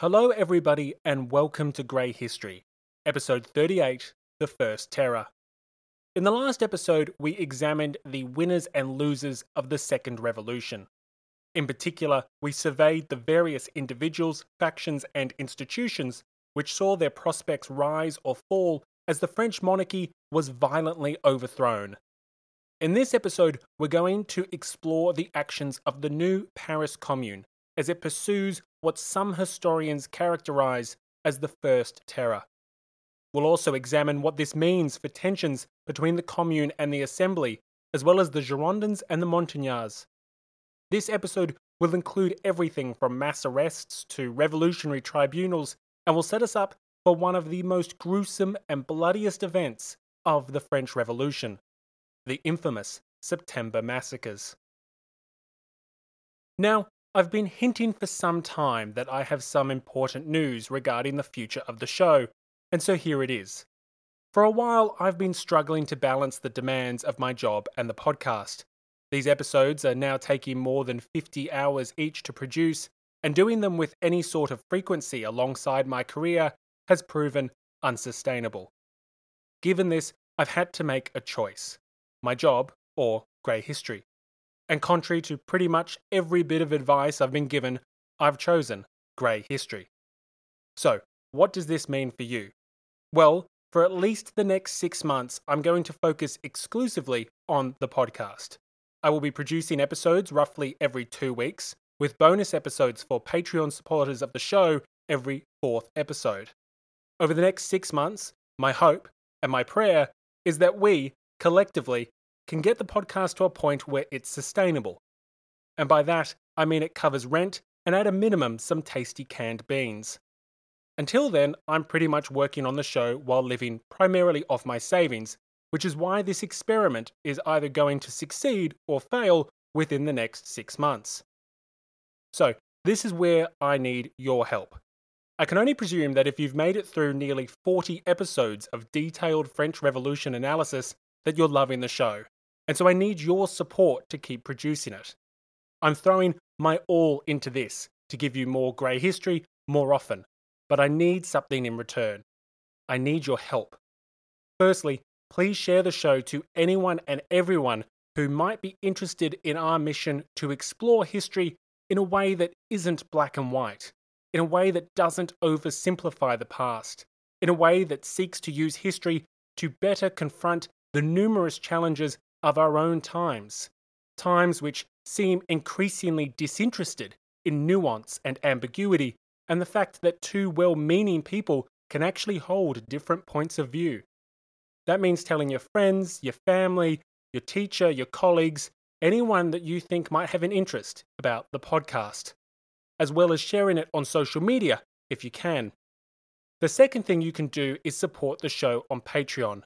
Hello, everybody, and welcome to Grey History, episode 38 The First Terror. In the last episode, we examined the winners and losers of the Second Revolution. In particular, we surveyed the various individuals, factions, and institutions which saw their prospects rise or fall as the French monarchy was violently overthrown. In this episode, we're going to explore the actions of the new Paris Commune as it pursues what some historians characterize as the First Terror. We'll also examine what this means for tensions between the Commune and the Assembly, as well as the Girondins and the Montagnards. This episode will include everything from mass arrests to revolutionary tribunals and will set us up for one of the most gruesome and bloodiest events of the French Revolution the infamous September massacres. Now, I've been hinting for some time that I have some important news regarding the future of the show, and so here it is. For a while, I've been struggling to balance the demands of my job and the podcast. These episodes are now taking more than 50 hours each to produce, and doing them with any sort of frequency alongside my career has proven unsustainable. Given this, I've had to make a choice my job or grey history. And contrary to pretty much every bit of advice I've been given, I've chosen grey history. So, what does this mean for you? Well, for at least the next six months, I'm going to focus exclusively on the podcast. I will be producing episodes roughly every two weeks, with bonus episodes for Patreon supporters of the show every fourth episode. Over the next six months, my hope and my prayer is that we, collectively, can get the podcast to a point where it's sustainable. And by that, I mean it covers rent and at a minimum some tasty canned beans. Until then, I'm pretty much working on the show while living primarily off my savings, which is why this experiment is either going to succeed or fail within the next six months. So, this is where I need your help. I can only presume that if you've made it through nearly 40 episodes of detailed French Revolution analysis, that you're loving the show. And so I need your support to keep producing it. I'm throwing my all into this to give you more grey history more often, but I need something in return. I need your help. Firstly, please share the show to anyone and everyone who might be interested in our mission to explore history in a way that isn't black and white in a way that doesn't oversimplify the past, in a way that seeks to use history to better confront the numerous challenges of our own times, times which seem increasingly disinterested in nuance and ambiguity, and the fact that two well meaning people can actually hold different points of view. That means telling your friends, your family, your teacher, your colleagues, anyone that you think might have an interest about the podcast as well as sharing it on social media if you can. The second thing you can do is support the show on Patreon.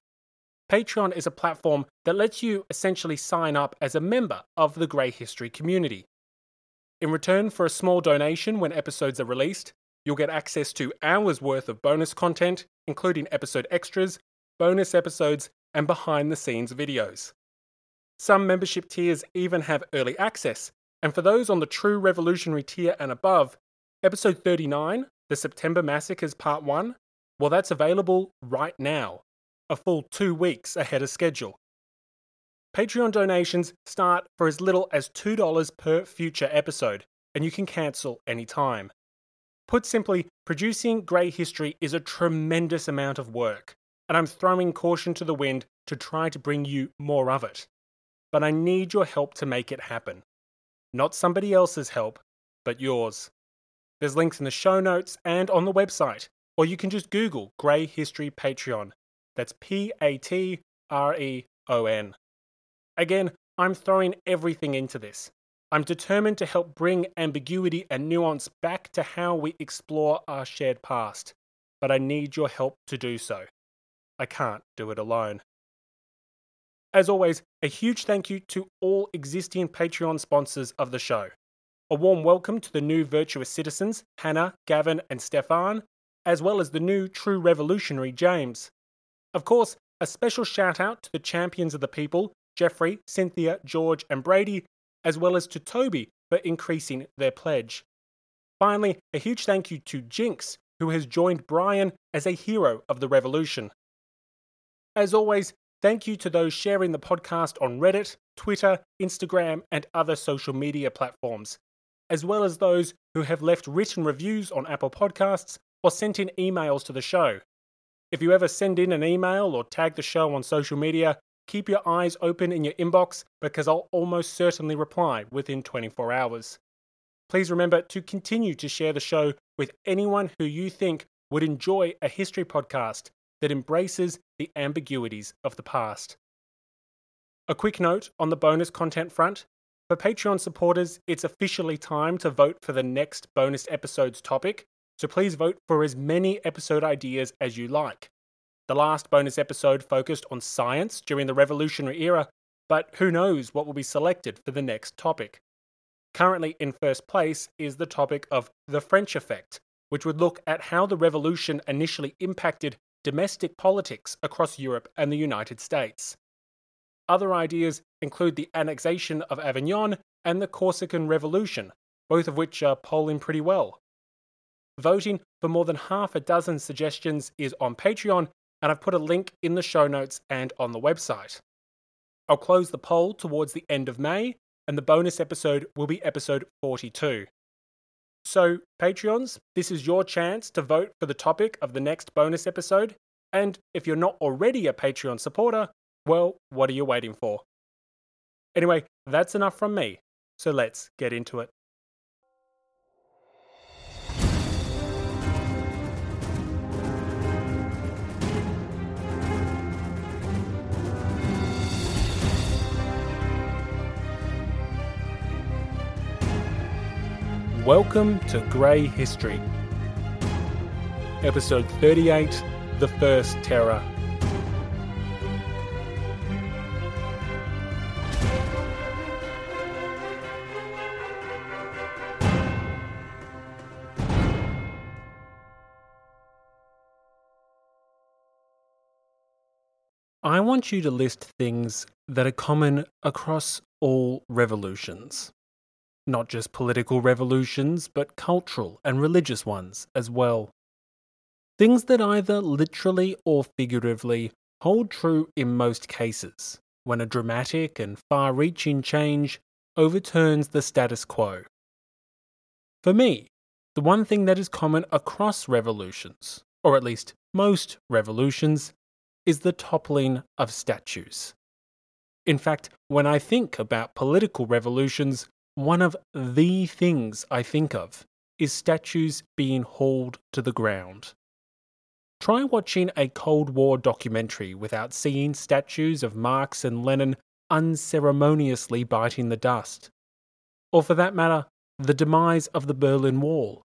Patreon is a platform that lets you essentially sign up as a member of the Grey History community. In return for a small donation when episodes are released, you'll get access to hours worth of bonus content, including episode extras, bonus episodes, and behind the scenes videos. Some membership tiers even have early access and for those on the True Revolutionary tier and above, episode 39, The September Massacres Part 1, well, that's available right now, a full two weeks ahead of schedule. Patreon donations start for as little as $2 per future episode, and you can cancel anytime. Put simply, producing Grey History is a tremendous amount of work, and I'm throwing caution to the wind to try to bring you more of it. But I need your help to make it happen. Not somebody else's help, but yours. There's links in the show notes and on the website, or you can just Google Grey History Patreon. That's P A T R E O N. Again, I'm throwing everything into this. I'm determined to help bring ambiguity and nuance back to how we explore our shared past, but I need your help to do so. I can't do it alone. As always, a huge thank you to all existing Patreon sponsors of the show. A warm welcome to the new virtuous citizens, Hannah, Gavin, and Stefan, as well as the new true revolutionary, James. Of course, a special shout out to the champions of the people, Jeffrey, Cynthia, George, and Brady, as well as to Toby for increasing their pledge. Finally, a huge thank you to Jinx, who has joined Brian as a hero of the revolution. As always, thank you to those sharing the podcast on Reddit, Twitter, Instagram, and other social media platforms, as well as those who have left written reviews on Apple Podcasts or sent in emails to the show. If you ever send in an email or tag the show on social media, keep your eyes open in your inbox because I'll almost certainly reply within 24 hours. Please remember to continue to share the show with anyone who you think would enjoy a history podcast that embraces the ambiguities of the past. A quick note on the bonus content front. For Patreon supporters, it's officially time to vote for the next bonus episode's topic, so please vote for as many episode ideas as you like. The last bonus episode focused on science during the Revolutionary era, but who knows what will be selected for the next topic. Currently in first place is the topic of the French effect, which would look at how the revolution initially impacted domestic politics across Europe and the United States. Other ideas include the annexation of Avignon and the Corsican Revolution, both of which are polling pretty well. Voting for more than half a dozen suggestions is on Patreon, and I've put a link in the show notes and on the website. I'll close the poll towards the end of May, and the bonus episode will be episode 42. So, Patreons, this is your chance to vote for the topic of the next bonus episode. And if you're not already a Patreon supporter, well, what are you waiting for? Anyway, that's enough from me. So let's get into it. Welcome to Grey History. Episode 38 The First Terror. I want you to list things that are common across all revolutions not just political revolutions, but cultural and religious ones as well. Things that either literally or figuratively hold true in most cases when a dramatic and far reaching change overturns the status quo. For me, the one thing that is common across revolutions, or at least most revolutions, is the toppling of statues. In fact, when I think about political revolutions, one of the things I think of is statues being hauled to the ground. Try watching a Cold War documentary without seeing statues of Marx and Lenin unceremoniously biting the dust. Or for that matter, the demise of the Berlin Wall,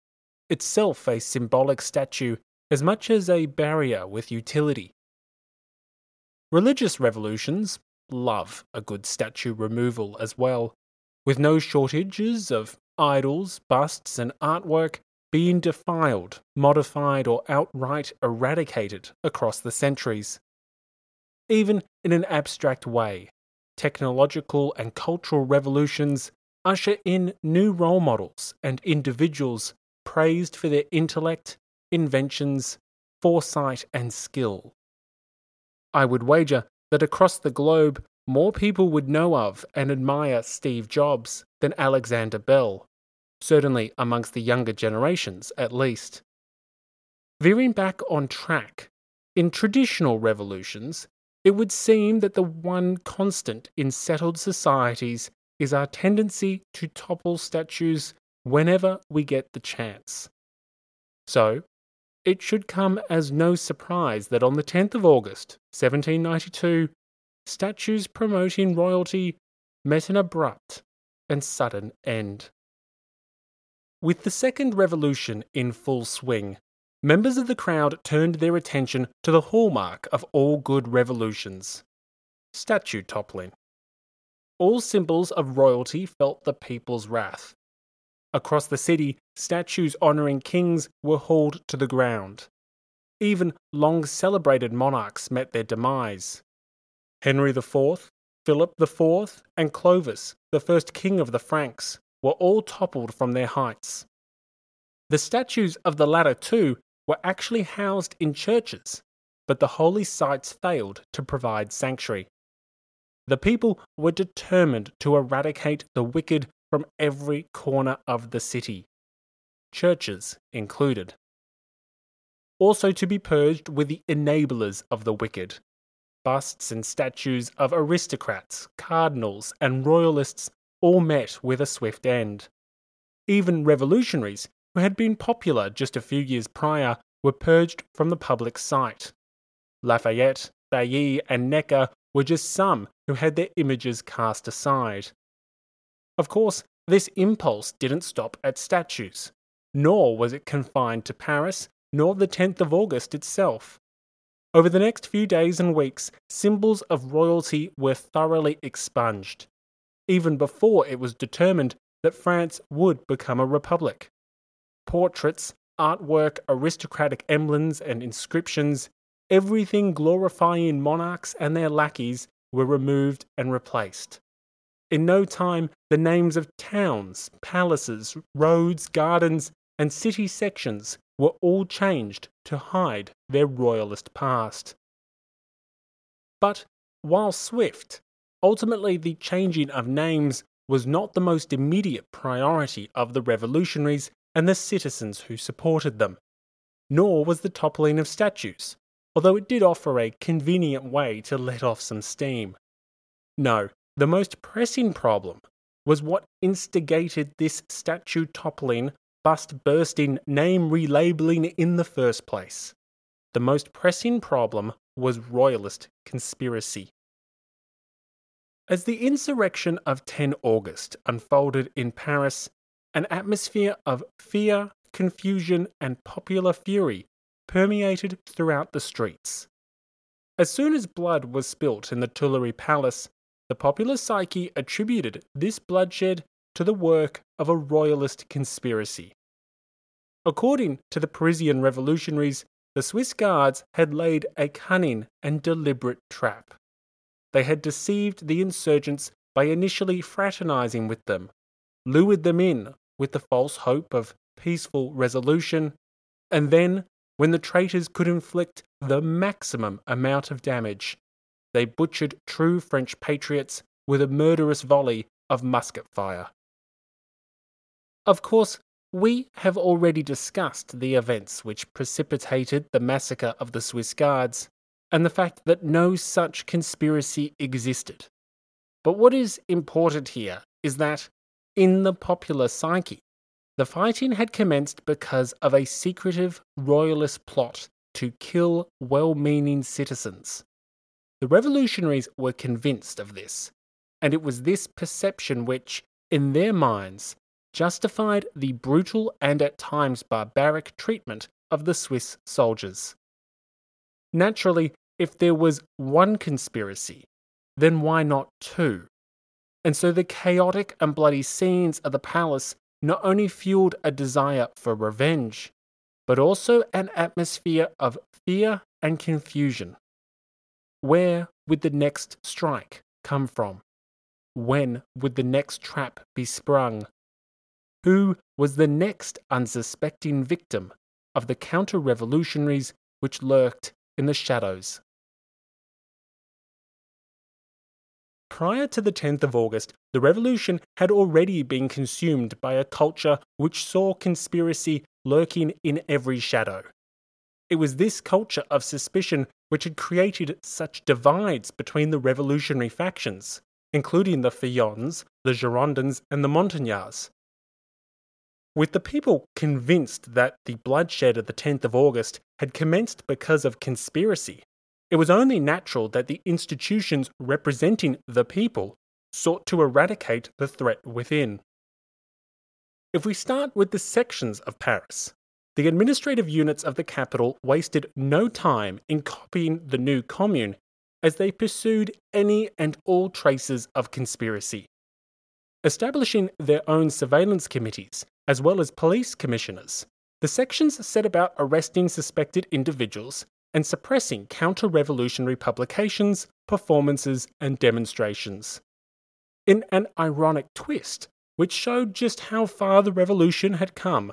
itself a symbolic statue as much as a barrier with utility. Religious revolutions love a good statue removal as well, with no shortages of idols, busts, and artwork being defiled, modified, or outright eradicated across the centuries. Even in an abstract way, technological and cultural revolutions usher in new role models and individuals praised for their intellect, inventions, foresight, and skill. I would wager that across the globe, more people would know of and admire Steve Jobs than Alexander Bell, certainly amongst the younger generations at least. Veering back on track, in traditional revolutions, it would seem that the one constant in settled societies is our tendency to topple statues whenever we get the chance. So, it should come as no surprise that on the 10th of August, 1792, statues promoting royalty met an abrupt and sudden end. With the Second Revolution in full swing, members of the crowd turned their attention to the hallmark of all good revolutions statue toppling. All symbols of royalty felt the people's wrath. Across the city, statues honouring kings were hauled to the ground. Even long celebrated monarchs met their demise. Henry IV, Philip IV, and Clovis, the first king of the Franks, were all toppled from their heights. The statues of the latter two were actually housed in churches, but the holy sites failed to provide sanctuary. The people were determined to eradicate the wicked from every corner of the city, churches included. Also to be purged were the enablers of the wicked, busts and statues of aristocrats, cardinals, and royalists all met with a swift end. Even revolutionaries, who had been popular just a few years prior, were purged from the public sight. Lafayette, Bailly, and Necker were just some who had their images cast aside. Of course, this impulse didn't stop at statues, nor was it confined to Paris, nor the 10th of August itself. Over the next few days and weeks, symbols of royalty were thoroughly expunged even before it was determined that France would become a republic. Portraits, artwork, aristocratic emblems, and inscriptions, everything glorifying monarchs and their lackeys, were removed and replaced. In no time, the names of towns, palaces, roads, gardens, and city sections were all changed to hide their royalist past. But while swift, Ultimately, the changing of names was not the most immediate priority of the revolutionaries and the citizens who supported them, nor was the toppling of statues, although it did offer a convenient way to let off some steam. No, the most pressing problem was what instigated this statue toppling, bust bursting, name relabeling in the first place. The most pressing problem was royalist conspiracy. As the insurrection of 10 August unfolded in Paris, an atmosphere of fear, confusion, and popular fury permeated throughout the streets. As soon as blood was spilt in the Tuileries Palace, the popular psyche attributed this bloodshed to the work of a royalist conspiracy. According to the Parisian revolutionaries, the Swiss guards had laid a cunning and deliberate trap. They had deceived the insurgents by initially fraternizing with them, lured them in with the false hope of peaceful resolution, and then, when the traitors could inflict the maximum amount of damage, they butchered true French patriots with a murderous volley of musket fire. Of course, we have already discussed the events which precipitated the massacre of the Swiss Guards, and the fact that no such conspiracy existed. But what is important here is that, in the popular psyche, the fighting had commenced because of a secretive royalist plot to kill well meaning citizens. The revolutionaries were convinced of this, and it was this perception which, in their minds, justified the brutal and at times barbaric treatment of the Swiss soldiers. Naturally, if there was one conspiracy, then why not two? And so the chaotic and bloody scenes of the palace not only fueled a desire for revenge, but also an atmosphere of fear and confusion. Where would the next strike come from? When would the next trap be sprung? Who was the next unsuspecting victim of the counter revolutionaries which lurked in the shadows Prior to the 10th of August, the revolution had already been consumed by a culture which saw conspiracy lurking in every shadow. It was this culture of suspicion which had created such divides between the revolutionary factions, including the Feuillants, the Girondins, and the Montagnards. With the people convinced that the bloodshed of the 10th of August had commenced because of conspiracy, it was only natural that the institutions representing the people sought to eradicate the threat within. If we start with the sections of Paris, the administrative units of the capital wasted no time in copying the new commune as they pursued any and all traces of conspiracy. Establishing their own surveillance committees, as well as police commissioners, the sections set about arresting suspected individuals and suppressing counter revolutionary publications, performances, and demonstrations. In an ironic twist, which showed just how far the revolution had come,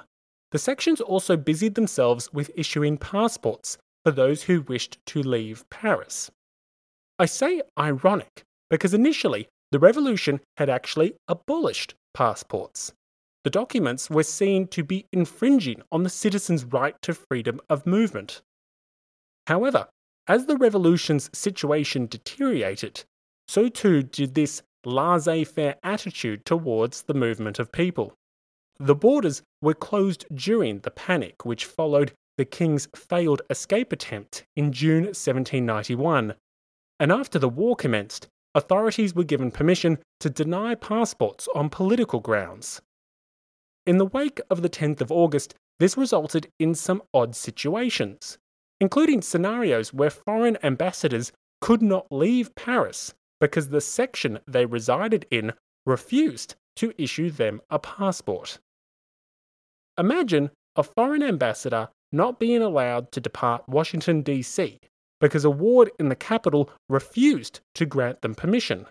the sections also busied themselves with issuing passports for those who wished to leave Paris. I say ironic because initially the revolution had actually abolished passports. The documents were seen to be infringing on the citizens' right to freedom of movement. However, as the revolution's situation deteriorated, so too did this laissez faire attitude towards the movement of people. The borders were closed during the panic which followed the king's failed escape attempt in June 1791, and after the war commenced, authorities were given permission to deny passports on political grounds. In the wake of the 10th of August, this resulted in some odd situations, including scenarios where foreign ambassadors could not leave Paris because the section they resided in refused to issue them a passport. Imagine a foreign ambassador not being allowed to depart Washington, D.C. because a ward in the capital refused to grant them permission.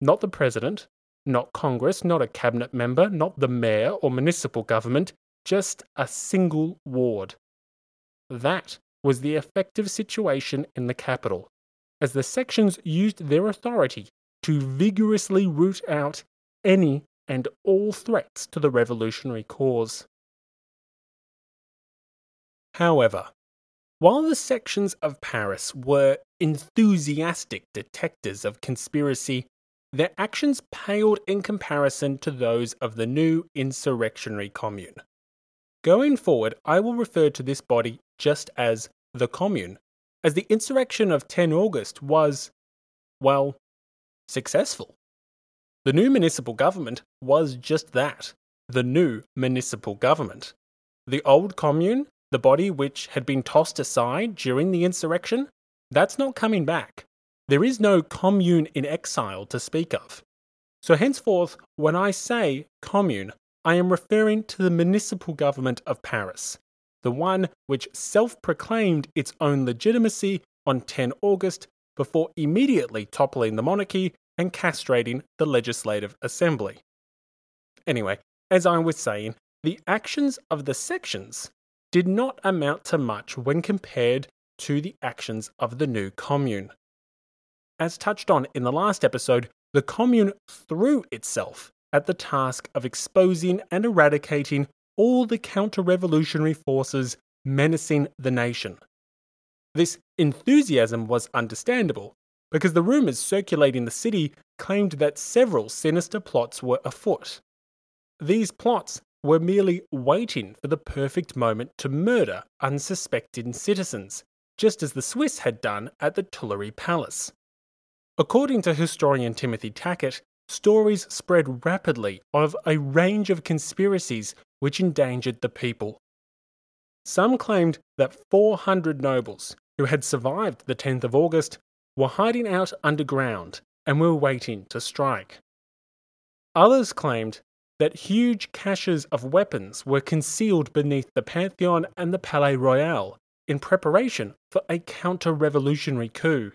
Not the president, not Congress, not a cabinet member, not the mayor or municipal government, just a single ward. That was the effective situation in the capital, as the sections used their authority to vigorously root out any and all threats to the revolutionary cause. However, while the sections of Paris were enthusiastic detectors of conspiracy, their actions paled in comparison to those of the new insurrectionary commune. Going forward, I will refer to this body just as the commune, as the insurrection of 10 August was, well, successful. The new municipal government was just that the new municipal government. The old commune the body which had been tossed aside during the insurrection, that's not coming back. There is no commune in exile to speak of. So henceforth, when I say commune, I am referring to the municipal government of Paris, the one which self proclaimed its own legitimacy on 10 August before immediately toppling the monarchy and castrating the Legislative Assembly. Anyway, as I was saying, the actions of the sections did not amount to much when compared to the actions of the new commune. As touched on in the last episode, the commune threw itself at the task of exposing and eradicating all the counter revolutionary forces menacing the nation. This enthusiasm was understandable because the rumours circulating the city claimed that several sinister plots were afoot. These plots were merely waiting for the perfect moment to murder unsuspecting citizens, just as the Swiss had done at the Tuileries Palace. According to historian Timothy Tackett, stories spread rapidly of a range of conspiracies which endangered the people. Some claimed that 400 nobles who had survived the 10th of August were hiding out underground and were waiting to strike. Others claimed that huge caches of weapons were concealed beneath the Pantheon and the Palais Royal in preparation for a counter revolutionary coup.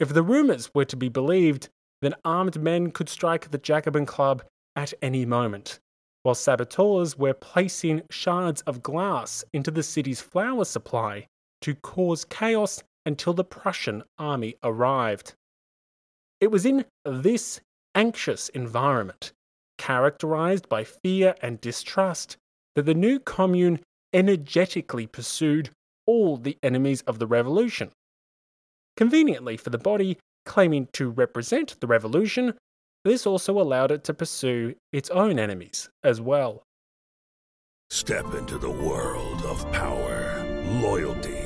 If the rumours were to be believed, then armed men could strike the Jacobin Club at any moment, while saboteurs were placing shards of glass into the city's flour supply to cause chaos until the Prussian army arrived. It was in this anxious environment characterized by fear and distrust, that the new commune energetically pursued all the enemies of the revolution. Conveniently for the body claiming to represent the revolution, this also allowed it to pursue its own enemies as well. Step into the world of power, loyalty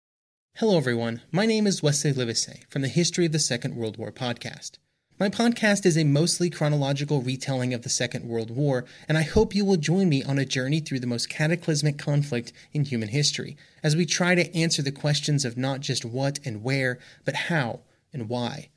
Hello, everyone. My name is Wesley Livesey from the History of the Second World War podcast. My podcast is a mostly chronological retelling of the Second World War, and I hope you will join me on a journey through the most cataclysmic conflict in human history as we try to answer the questions of not just what and where, but how and why.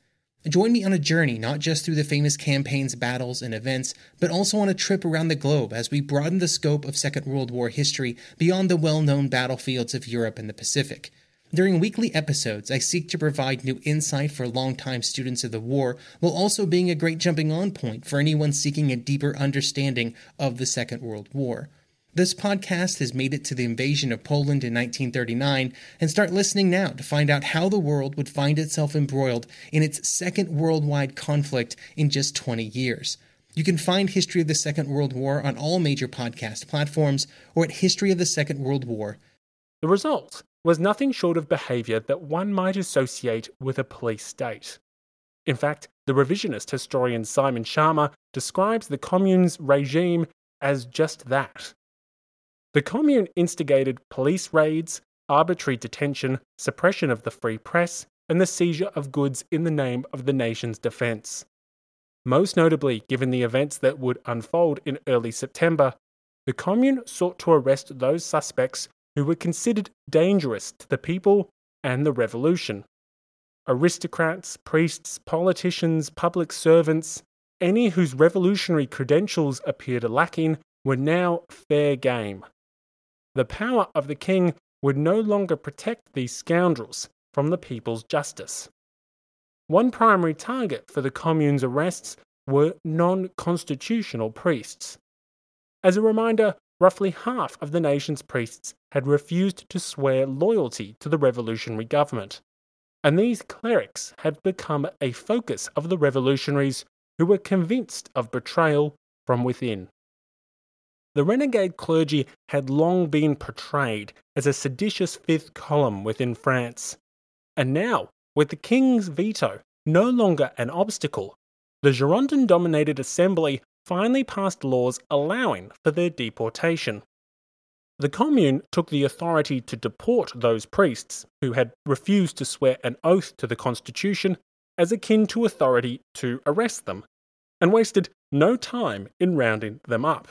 Join me on a journey not just through the famous campaigns, battles, and events, but also on a trip around the globe as we broaden the scope of Second World War history beyond the well known battlefields of Europe and the Pacific. During weekly episodes, I seek to provide new insight for longtime students of the war, while also being a great jumping on point for anyone seeking a deeper understanding of the Second World War. This podcast has made it to the invasion of Poland in 1939, and start listening now to find out how the world would find itself embroiled in its second worldwide conflict in just 20 years. You can find History of the Second World War on all major podcast platforms or at historyofthesecondworldwar. The result was nothing short of behaviour that one might associate with a police state. In fact, the revisionist historian Simon Schama describes the Commune's regime as just that the Commune instigated police raids, arbitrary detention, suppression of the free press, and the seizure of goods in the name of the nation's defence. Most notably, given the events that would unfold in early September, the Commune sought to arrest those suspects who were considered dangerous to the people and the revolution. Aristocrats, priests, politicians, public servants, any whose revolutionary credentials appeared lacking were now fair game the power of the king would no longer protect these scoundrels from the people's justice. One primary target for the commune's arrests were non constitutional priests. As a reminder, roughly half of the nation's priests had refused to swear loyalty to the revolutionary government, and these clerics had become a focus of the revolutionaries who were convinced of betrayal from within. The renegade clergy had long been portrayed as a seditious fifth column within France. And now, with the king's veto no longer an obstacle, the Girondin dominated assembly finally passed laws allowing for their deportation. The Commune took the authority to deport those priests who had refused to swear an oath to the Constitution as akin to authority to arrest them, and wasted no time in rounding them up.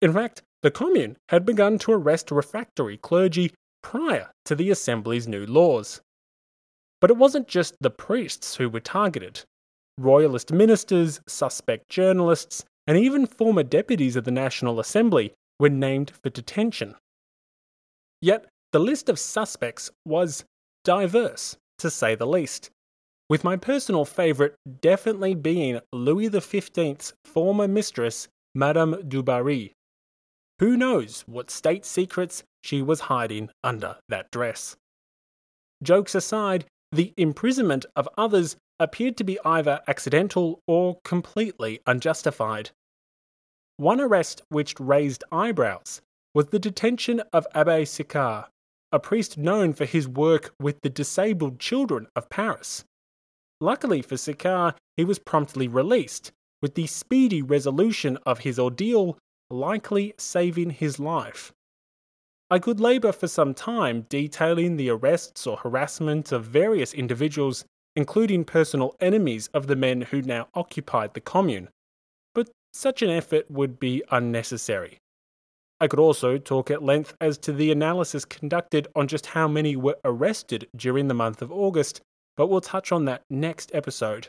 In fact, the Commune had begun to arrest refractory clergy prior to the Assembly's new laws. But it wasn't just the priests who were targeted. Royalist ministers, suspect journalists, and even former deputies of the National Assembly were named for detention. Yet, the list of suspects was diverse, to say the least, with my personal favourite definitely being Louis XV's former mistress, Madame du Barry. Who knows what state secrets she was hiding under that dress? Jokes aside, the imprisonment of others appeared to be either accidental or completely unjustified. One arrest which raised eyebrows was the detention of Abbe Sicard, a priest known for his work with the disabled children of Paris. Luckily for Sicard, he was promptly released, with the speedy resolution of his ordeal likely saving his life. I could labour for some time detailing the arrests or harassment of various individuals, including personal enemies of the men who now occupied the commune, such an effort would be unnecessary. I could also talk at length as to the analysis conducted on just how many were arrested during the month of August, but we'll touch on that next episode.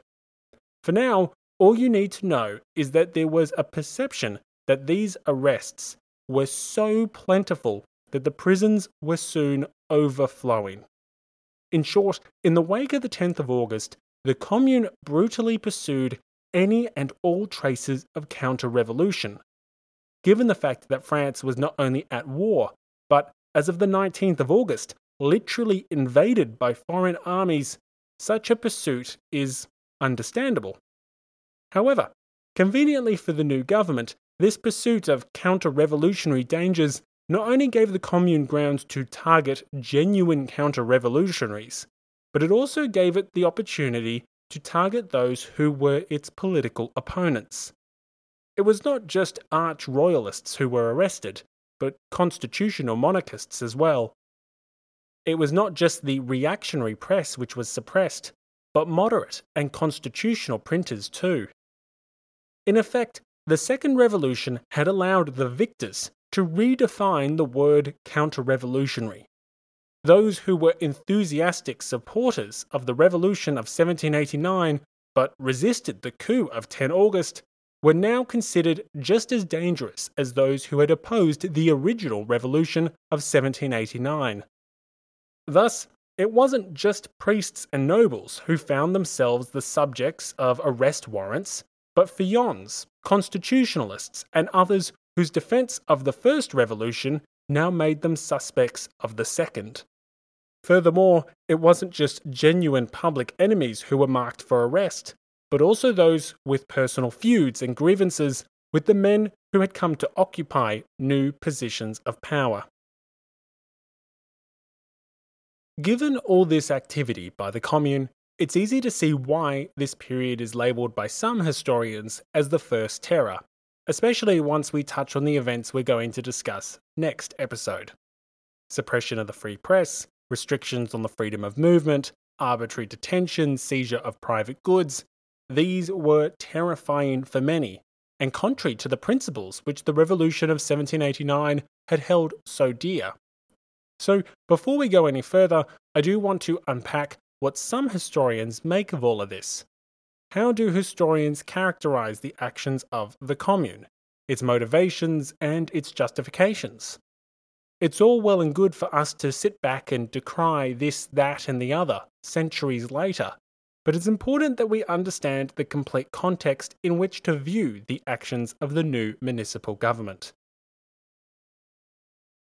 For now, all you need to know is that there was a perception that these arrests were so plentiful that the prisons were soon overflowing. In short, in the wake of the 10th of August, the Commune brutally pursued any and all traces of counter revolution. Given the fact that France was not only at war, but as of the 19th of August, literally invaded by foreign armies, such a pursuit is understandable. However, conveniently for the new government, this pursuit of counter revolutionary dangers not only gave the commune grounds to target genuine counter revolutionaries, but it also gave it the opportunity to target those who were its political opponents. It was not just arch royalists who were arrested, but constitutional monarchists as well. It was not just the reactionary press which was suppressed, but moderate and constitutional printers too. In effect, the Second Revolution had allowed the victors to redefine the word counter revolutionary. Those who were enthusiastic supporters of the revolution of 1789 but resisted the coup of 10 August were now considered just as dangerous as those who had opposed the original revolution of 1789. Thus, it wasn't just priests and nobles who found themselves the subjects of arrest warrants, but Feuillants, constitutionalists, and others whose defense of the first revolution now made them suspects of the second. Furthermore, it wasn't just genuine public enemies who were marked for arrest, but also those with personal feuds and grievances with the men who had come to occupy new positions of power. Given all this activity by the Commune, it's easy to see why this period is labelled by some historians as the First Terror, especially once we touch on the events we're going to discuss next episode suppression of the free press, restrictions on the freedom of movement, arbitrary detention, seizure of private goods, these were terrifying for many, and contrary to the principles which the Revolution of 1789 had held so dear. So, before we go any further, I do want to unpack what some historians make of all of this. How do historians characterize the actions of the Commune, its motivations, and its justifications? It's all well and good for us to sit back and decry this, that, and the other centuries later, but it's important that we understand the complete context in which to view the actions of the new municipal government.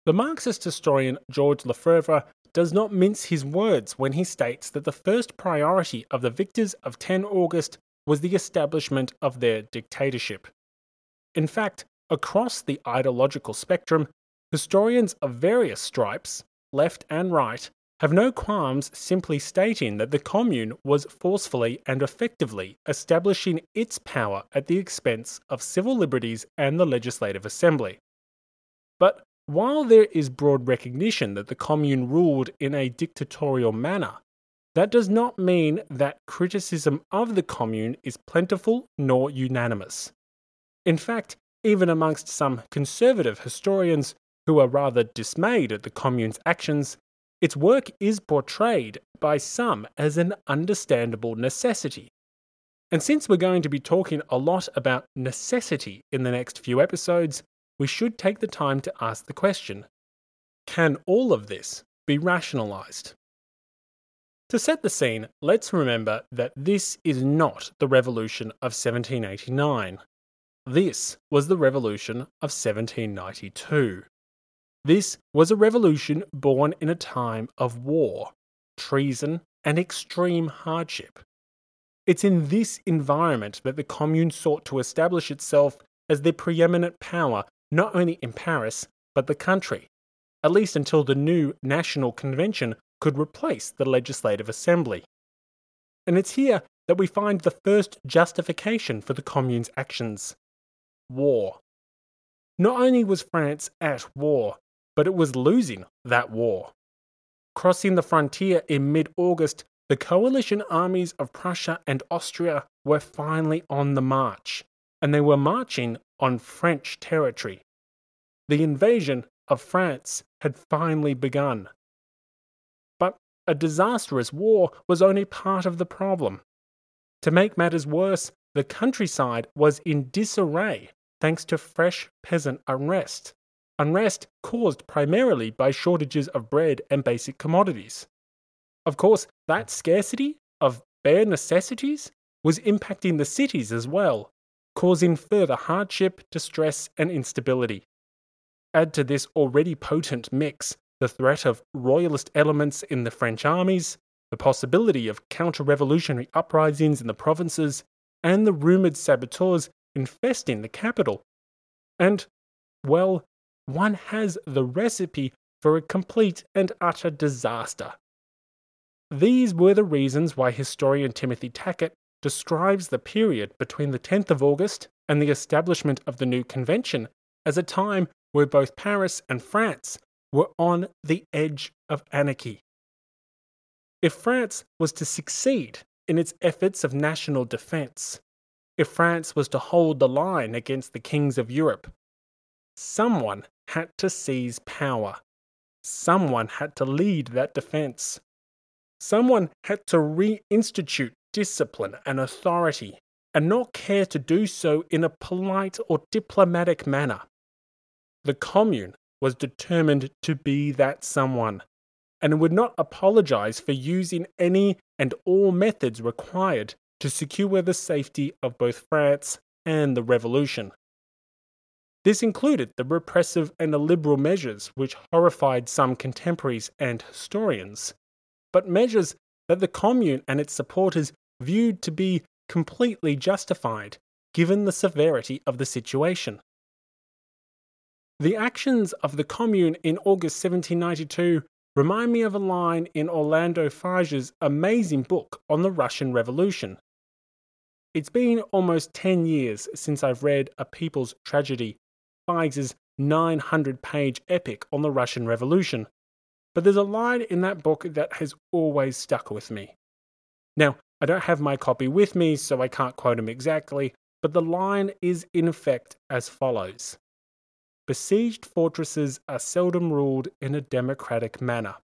The Marxist historian George Lefebvre does not mince his words when he states that the first priority of the victors of 10 August was the establishment of their dictatorship. In fact, across the ideological spectrum, historians of various stripes, left and right, have no qualms simply stating that the Commune was forcefully and effectively establishing its power at the expense of civil liberties and the Legislative Assembly. But while there is broad recognition that the Commune ruled in a dictatorial manner, that does not mean that criticism of the Commune is plentiful nor unanimous. In fact, even amongst some conservative historians who are rather dismayed at the Commune's actions, its work is portrayed by some as an understandable necessity. And since we're going to be talking a lot about necessity in the next few episodes, we should take the time to ask the question can all of this be rationalized? To set the scene, let's remember that this is not the revolution of 1789. This was the revolution of 1792. This was a revolution born in a time of war, treason, and extreme hardship. It's in this environment that the Commune sought to establish itself as the preeminent power not only in Paris, but the country, at least until the new National Convention could replace the Legislative Assembly. And it's here that we find the first justification for the Commune's actions war. Not only was France at war, but it was losing that war. Crossing the frontier in mid August, the coalition armies of Prussia and Austria were finally on the march, and they were marching on French territory. The invasion of France had finally begun. But a disastrous war was only part of the problem. To make matters worse, the countryside was in disarray thanks to fresh peasant unrest unrest caused primarily by shortages of bread and basic commodities. Of course, that scarcity of bare necessities was impacting the cities as well, causing further hardship, distress, and instability. Add to this already potent mix the threat of royalist elements in the French armies, the possibility of counter revolutionary uprisings in the provinces, and the rumoured saboteurs infesting the capital. And, well, one has the recipe for a complete and utter disaster. These were the reasons why historian Timothy Tackett describes the period between the 10th of August and the establishment of the new convention as a time where both Paris and France were on the edge of anarchy. If France was to succeed in its efforts of national defense, if France was to hold the line against the kings of Europe, someone had to seize power. Someone had to lead that defense. Someone had to reinstitute discipline and authority, and not care to do so in a polite or diplomatic manner. The Commune was determined to be that someone, and would not apologize for using any and all methods required to secure the safety of both France and the revolution. This included the repressive and illiberal measures which horrified some contemporaries and historians, but measures that the Commune and its supporters viewed to be completely justified given the severity of the situation. The actions of the Commune in August 1792 remind me of a line in Orlando Figes' amazing book on the Russian Revolution. It's been almost 10 years since I've read A People's Tragedy, Figes' 900 page epic on the Russian Revolution, but there's a line in that book that has always stuck with me. Now, I don't have my copy with me, so I can't quote him exactly, but the line is in effect as follows Besieged fortresses are seldom ruled in a democratic manner.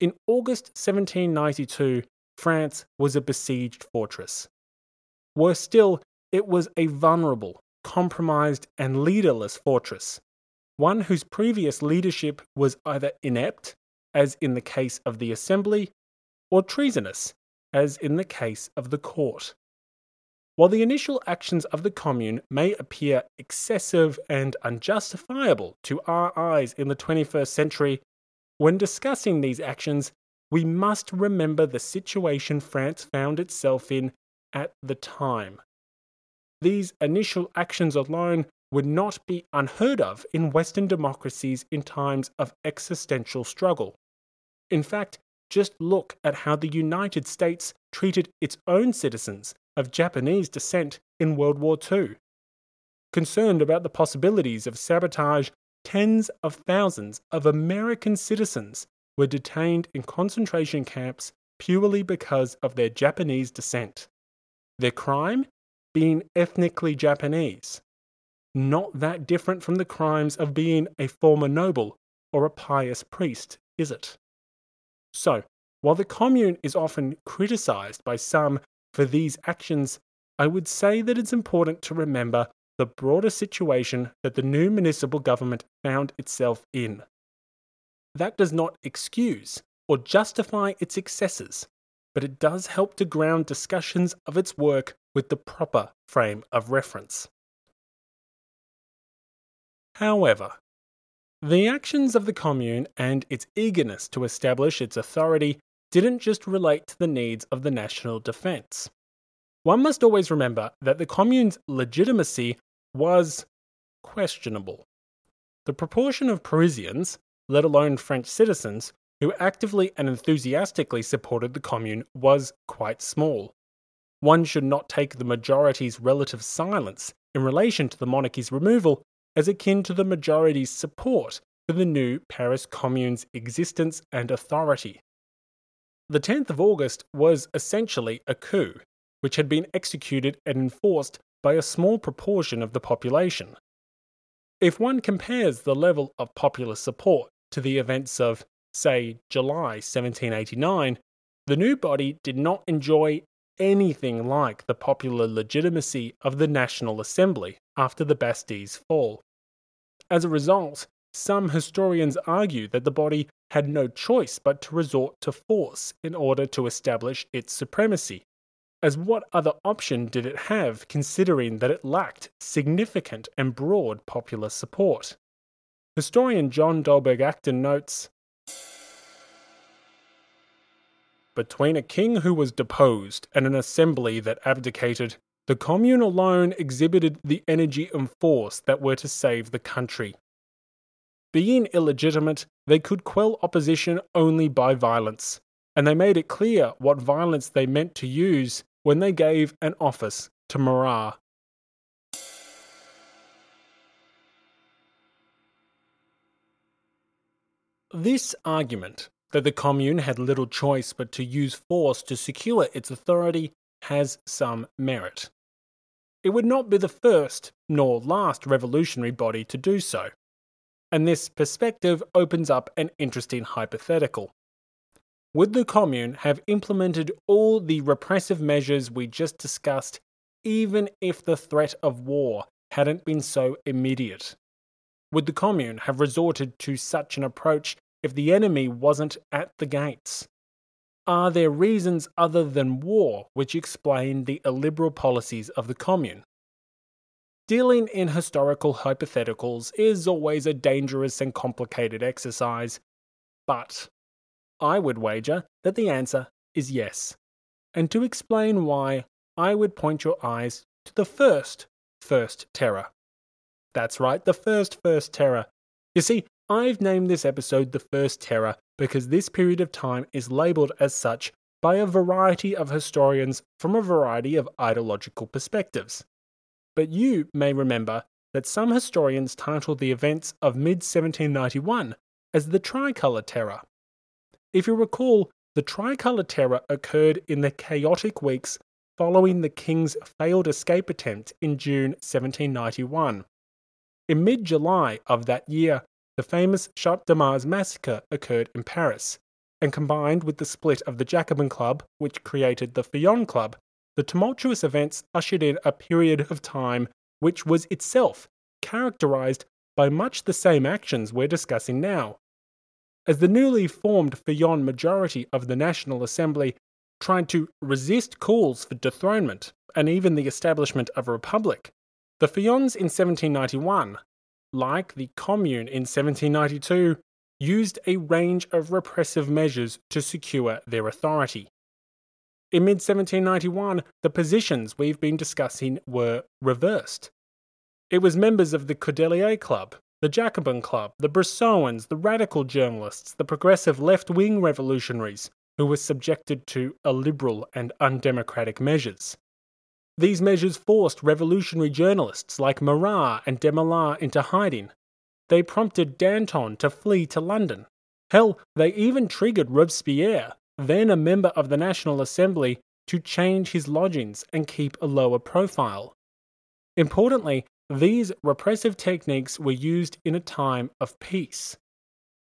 In August 1792, France was a besieged fortress. Worse still, it was a vulnerable, compromised, and leaderless fortress, one whose previous leadership was either inept, as in the case of the Assembly, or treasonous, as in the case of the court. While the initial actions of the Commune may appear excessive and unjustifiable to our eyes in the 21st century, when discussing these actions, we must remember the situation France found itself in at the time. These initial actions alone would not be unheard of in Western democracies in times of existential struggle. In fact, just look at how the United States treated its own citizens of Japanese descent in World War II. Concerned about the possibilities of sabotage, tens of thousands of American citizens were detained in concentration camps purely because of their Japanese descent. Their crime? Being ethnically Japanese. Not that different from the crimes of being a former noble or a pious priest, is it? So, while the commune is often criticized by some for these actions, I would say that it's important to remember the broader situation that the new municipal government found itself in. That does not excuse or justify its excesses, but it does help to ground discussions of its work with the proper frame of reference. However, the actions of the commune and its eagerness to establish its authority didn't just relate to the needs of the national defence. One must always remember that the commune's legitimacy was questionable. The proportion of Parisians, let alone French citizens, who actively and enthusiastically supported the commune was quite small. One should not take the majority's relative silence in relation to the monarchy's removal as akin to the majority's support for the new Paris Commune's existence and authority. The 10th of August was essentially a coup, which had been executed and enforced by a small proportion of the population. If one compares the level of popular support to the events of, say, July 1789, the new body did not enjoy anything like the popular legitimacy of the National Assembly after the Bastille's fall. As a result, some historians argue that the body had no choice but to resort to force in order to establish its supremacy. As what other option did it have considering that it lacked significant and broad popular support? Historian John Dalberg Acton notes Between a king who was deposed and an assembly that abdicated, the commune alone exhibited the energy and force that were to save the country. Being illegitimate, they could quell opposition only by violence, and they made it clear what violence they meant to use when they gave an office to Marat. This argument that the commune had little choice but to use force to secure its authority has some merit. It would not be the first nor last revolutionary body to do so, and this perspective opens up an interesting hypothetical. Would the commune have implemented all the repressive measures we just discussed, even if the threat of war hadn't been so immediate? Would the commune have resorted to such an approach if the enemy wasn't at the gates? Are there reasons other than war which explain the illiberal policies of the commune? Dealing in historical hypotheticals is always a dangerous and complicated exercise, but I would wager that the answer is yes. And to explain why, I would point your eyes to the first First Terror. That's right, the first First Terror. You see, I've named this episode the First Terror because this period of time is labelled as such by a variety of historians from a variety of ideological perspectives. But you may remember that some historians title the events of mid 1791 as the Tricolour Terror. If you recall, the Tricolour Terror occurred in the chaotic weeks following the King's failed escape attempt in June 1791. In mid July of that year, the famous Champ de Mars massacre occurred in Paris, and combined with the split of the Jacobin Club, which created the Feuillant Club, the tumultuous events ushered in a period of time which was itself characterized by much the same actions we're discussing now. As the newly formed Feuillant majority of the National Assembly tried to resist calls for dethronement and even the establishment of a republic, the Feuillants in 1791, like the Commune in 1792, used a range of repressive measures to secure their authority. In mid 1791, the positions we've been discussing were reversed. It was members of the Cordelier Club, the Jacobin Club, the Brissotins, the radical journalists, the progressive left wing revolutionaries who were subjected to illiberal and undemocratic measures. These measures forced revolutionary journalists like Marat and Desmoulins into hiding. They prompted Danton to flee to London. Hell, they even triggered Robespierre, then a member of the National Assembly, to change his lodgings and keep a lower profile. Importantly, these repressive techniques were used in a time of peace.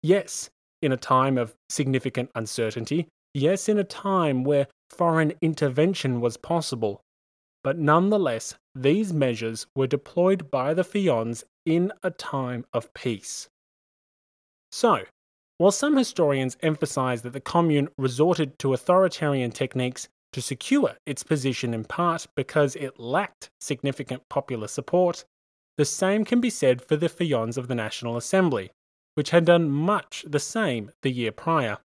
Yes, in a time of significant uncertainty, yes, in a time where foreign intervention was possible, but nonetheless, these measures were deployed by the Feuillants in a time of peace. So, while some historians emphasize that the Commune resorted to authoritarian techniques to secure its position in part because it lacked significant popular support, the same can be said for the Feuillants of the National Assembly, which had done much the same the year prior.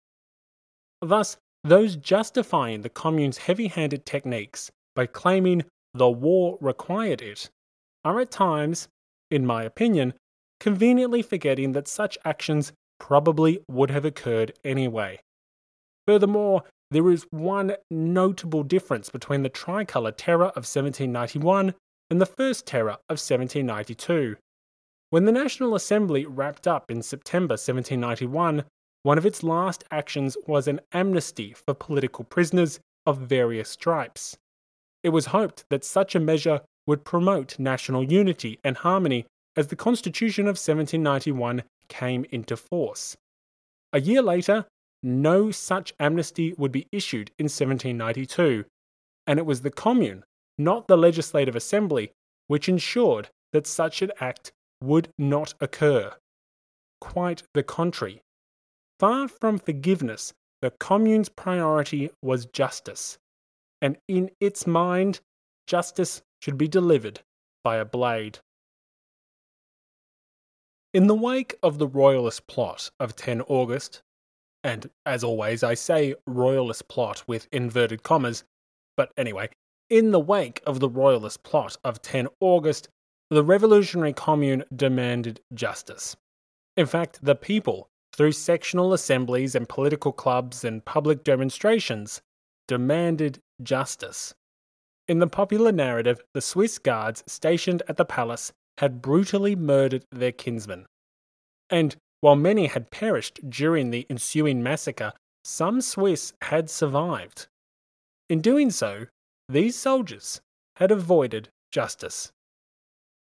Thus, those justifying the Commune's heavy handed techniques by claiming the war required it are at times, in my opinion, conveniently forgetting that such actions probably would have occurred anyway. Furthermore, there is one notable difference between the tricolour terror of 1791 and the first terror of 1792. When the National Assembly wrapped up in September 1791, one of its last actions was an amnesty for political prisoners of various stripes. It was hoped that such a measure would promote national unity and harmony as the Constitution of 1791 came into force. A year later, no such amnesty would be issued in 1792, and it was the Commune, not the Legislative Assembly, which ensured that such an act would not occur. Quite the contrary. Far from forgiveness, the Commune's priority was justice, and in its mind, justice should be delivered by a blade. In the wake of the Royalist plot of 10 August, and as always, I say Royalist plot with inverted commas, but anyway, in the wake of the Royalist plot of 10 August, the Revolutionary Commune demanded justice. In fact, the people, through sectional assemblies and political clubs and public demonstrations, demanded justice. In the popular narrative, the Swiss guards stationed at the palace had brutally murdered their kinsmen. And while many had perished during the ensuing massacre, some Swiss had survived. In doing so, these soldiers had avoided justice.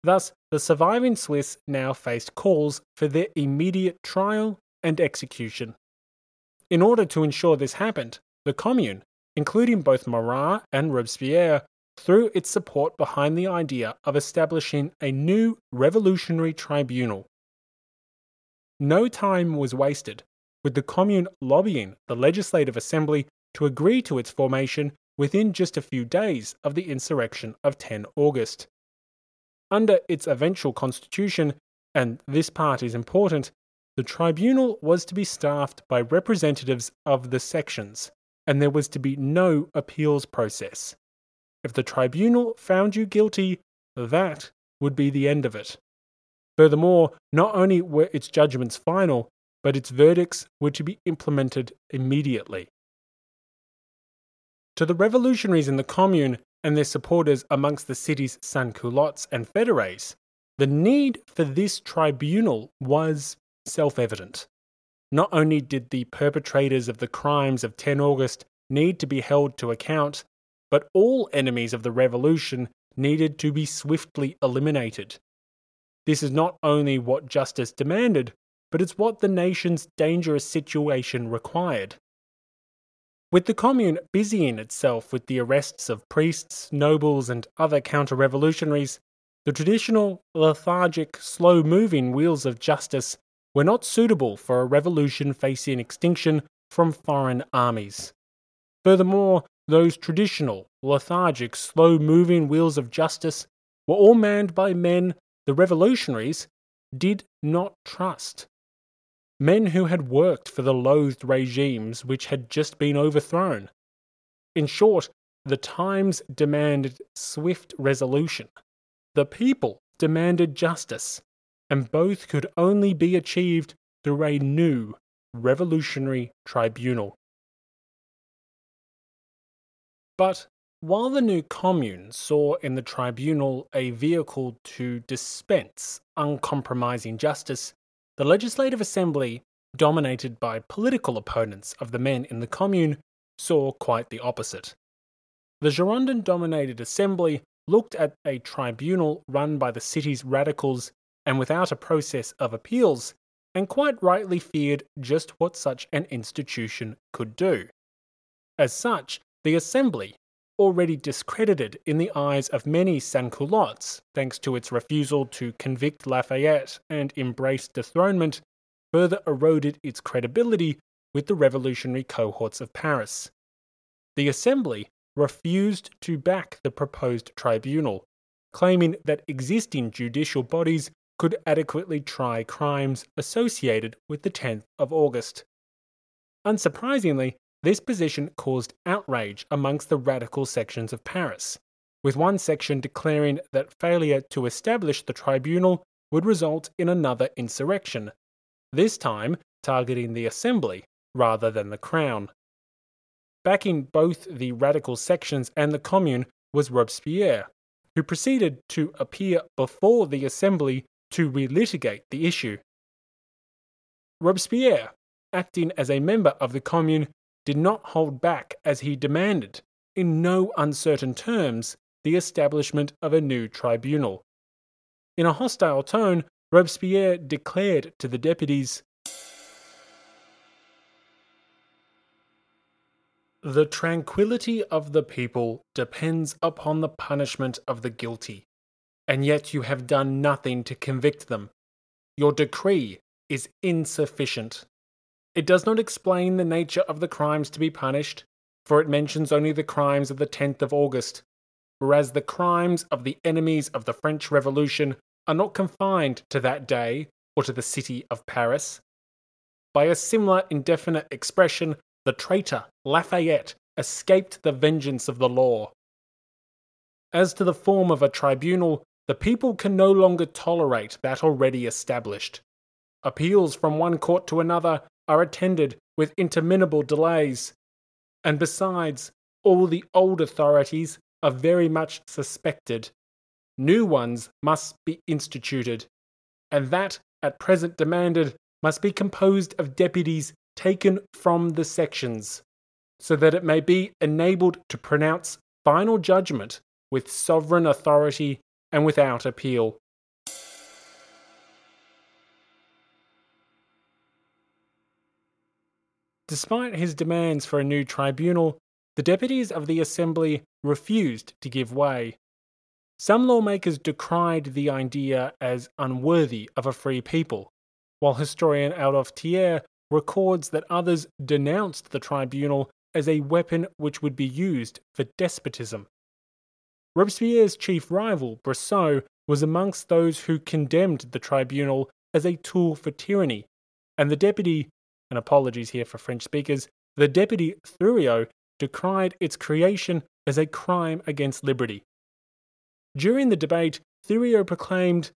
Thus, the surviving Swiss now faced calls for their immediate trial and execution. In order to ensure this happened, the Commune, including both Marat and Robespierre, threw its support behind the idea of establishing a new revolutionary tribunal. No time was wasted, with the Commune lobbying the Legislative Assembly to agree to its formation within just a few days of the insurrection of 10 August. Under its eventual constitution, and this part is important, the tribunal was to be staffed by representatives of the sections, and there was to be no appeals process. If the tribunal found you guilty, that would be the end of it. Furthermore, not only were its judgments final, but its verdicts were to be implemented immediately. To the revolutionaries in the Commune and their supporters amongst the city's sans-culottes and fédérés, the need for this tribunal was self evident. Not only did the perpetrators of the crimes of 10 August need to be held to account, but all enemies of the revolution needed to be swiftly eliminated. This is not only what justice demanded, but it's what the nation's dangerous situation required. With the Commune busying itself with the arrests of priests, nobles, and other counter revolutionaries, the traditional, lethargic, slow moving wheels of justice were not suitable for a revolution facing extinction from foreign armies. Furthermore, those traditional, lethargic, slow moving wheels of justice were all manned by men the revolutionaries did not trust. Men who had worked for the loathed regimes which had just been overthrown. In short, the times demanded swift resolution. The people demanded justice, and both could only be achieved through a new revolutionary tribunal. But while the new commune saw in the tribunal a vehicle to dispense uncompromising justice, the Legislative Assembly, dominated by political opponents of the men in the commune, saw quite the opposite. The Girondin dominated assembly looked at a tribunal run by the city's radicals and without a process of appeals, and quite rightly feared just what such an institution could do. As such, the Assembly, already discredited in the eyes of many sans-culottes thanks to its refusal to convict Lafayette and embrace dethronement, further eroded its credibility with the revolutionary cohorts of Paris. The Assembly refused to back the proposed tribunal, claiming that existing judicial bodies could adequately try crimes associated with the 10th of August. Unsurprisingly, this position caused outrage amongst the radical sections of Paris, with one section declaring that failure to establish the tribunal would result in another insurrection, this time targeting the assembly rather than the crown. Backing both the radical sections and the commune was Robespierre, who proceeded to appear before the assembly to relitigate the issue. Robespierre, acting as a member of the commune, did not hold back as he demanded, in no uncertain terms, the establishment of a new tribunal. In a hostile tone, Robespierre declared to the deputies The tranquillity of the people depends upon the punishment of the guilty, and yet you have done nothing to convict them. Your decree is insufficient. It does not explain the nature of the crimes to be punished, for it mentions only the crimes of the 10th of August, whereas the crimes of the enemies of the French Revolution are not confined to that day, or to the city of Paris. By a similar indefinite expression, the traitor Lafayette escaped the vengeance of the law. As to the form of a tribunal, the people can no longer tolerate that already established. Appeals from one court to another are attended with interminable delays. And besides, all the old authorities are very much suspected. New ones must be instituted, and that at present demanded must be composed of deputies taken from the sections, so that it may be enabled to pronounce final judgment with sovereign authority and without appeal. Despite his demands for a new tribunal, the deputies of the Assembly refused to give way. Some lawmakers decried the idea as unworthy of a free people, while historian Adolphe Thiers records that others denounced the tribunal as a weapon which would be used for despotism. Robespierre's chief rival, Brissot, was amongst those who condemned the tribunal as a tool for tyranny, and the deputy, and apologies here for French speakers, the deputy Thuriot decried its creation as a crime against liberty. During the debate, Thuriot proclaimed,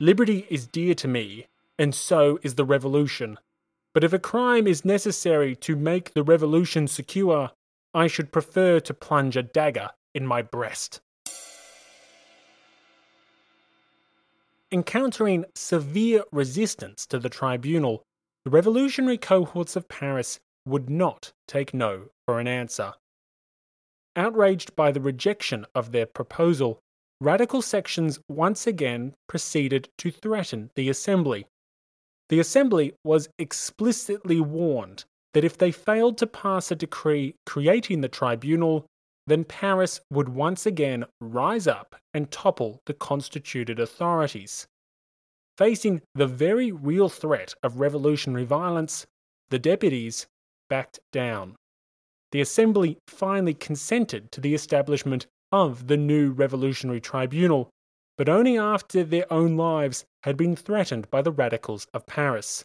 Liberty is dear to me, and so is the revolution. But if a crime is necessary to make the revolution secure, I should prefer to plunge a dagger in my breast. Encountering severe resistance to the tribunal, the revolutionary cohorts of Paris would not take no for an answer. Outraged by the rejection of their proposal, radical sections once again proceeded to threaten the Assembly. The Assembly was explicitly warned that if they failed to pass a decree creating the tribunal, then Paris would once again rise up and topple the constituted authorities. Facing the very real threat of revolutionary violence, the deputies backed down. The Assembly finally consented to the establishment of the new revolutionary tribunal, but only after their own lives had been threatened by the radicals of Paris.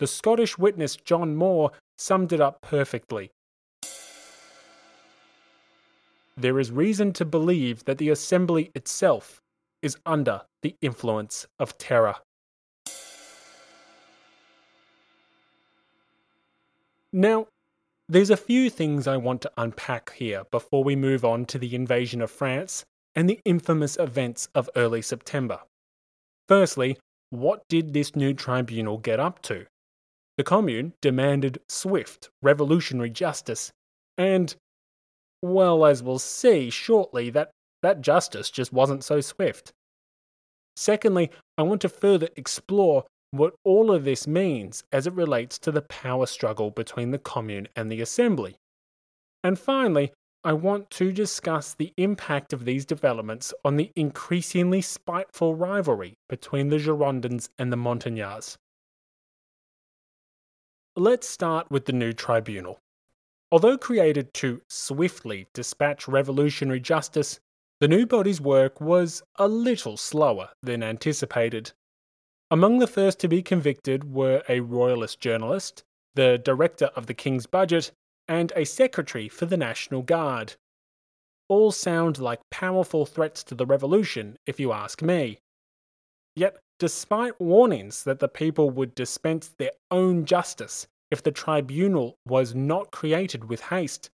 The Scottish witness John Moore summed it up perfectly. There is reason to believe that the Assembly itself is under the influence of terror. Now, there's a few things I want to unpack here before we move on to the invasion of France and the infamous events of early September. Firstly, what did this new tribunal get up to? The Commune demanded swift revolutionary justice, and, well, as we'll see shortly, that, that justice just wasn't so swift. Secondly, I want to further explore what all of this means as it relates to the power struggle between the Commune and the Assembly. And finally, I want to discuss the impact of these developments on the increasingly spiteful rivalry between the Girondins and the Montagnards. Let's start with the new tribunal. Although created to swiftly dispatch revolutionary justice, the new body's work was a little slower than anticipated. Among the first to be convicted were a royalist journalist, the director of the King's Budget, and a secretary for the National Guard. All sound like powerful threats to the revolution, if you ask me. Yet, despite warnings that the people would dispense their own justice if the tribunal was not created with haste,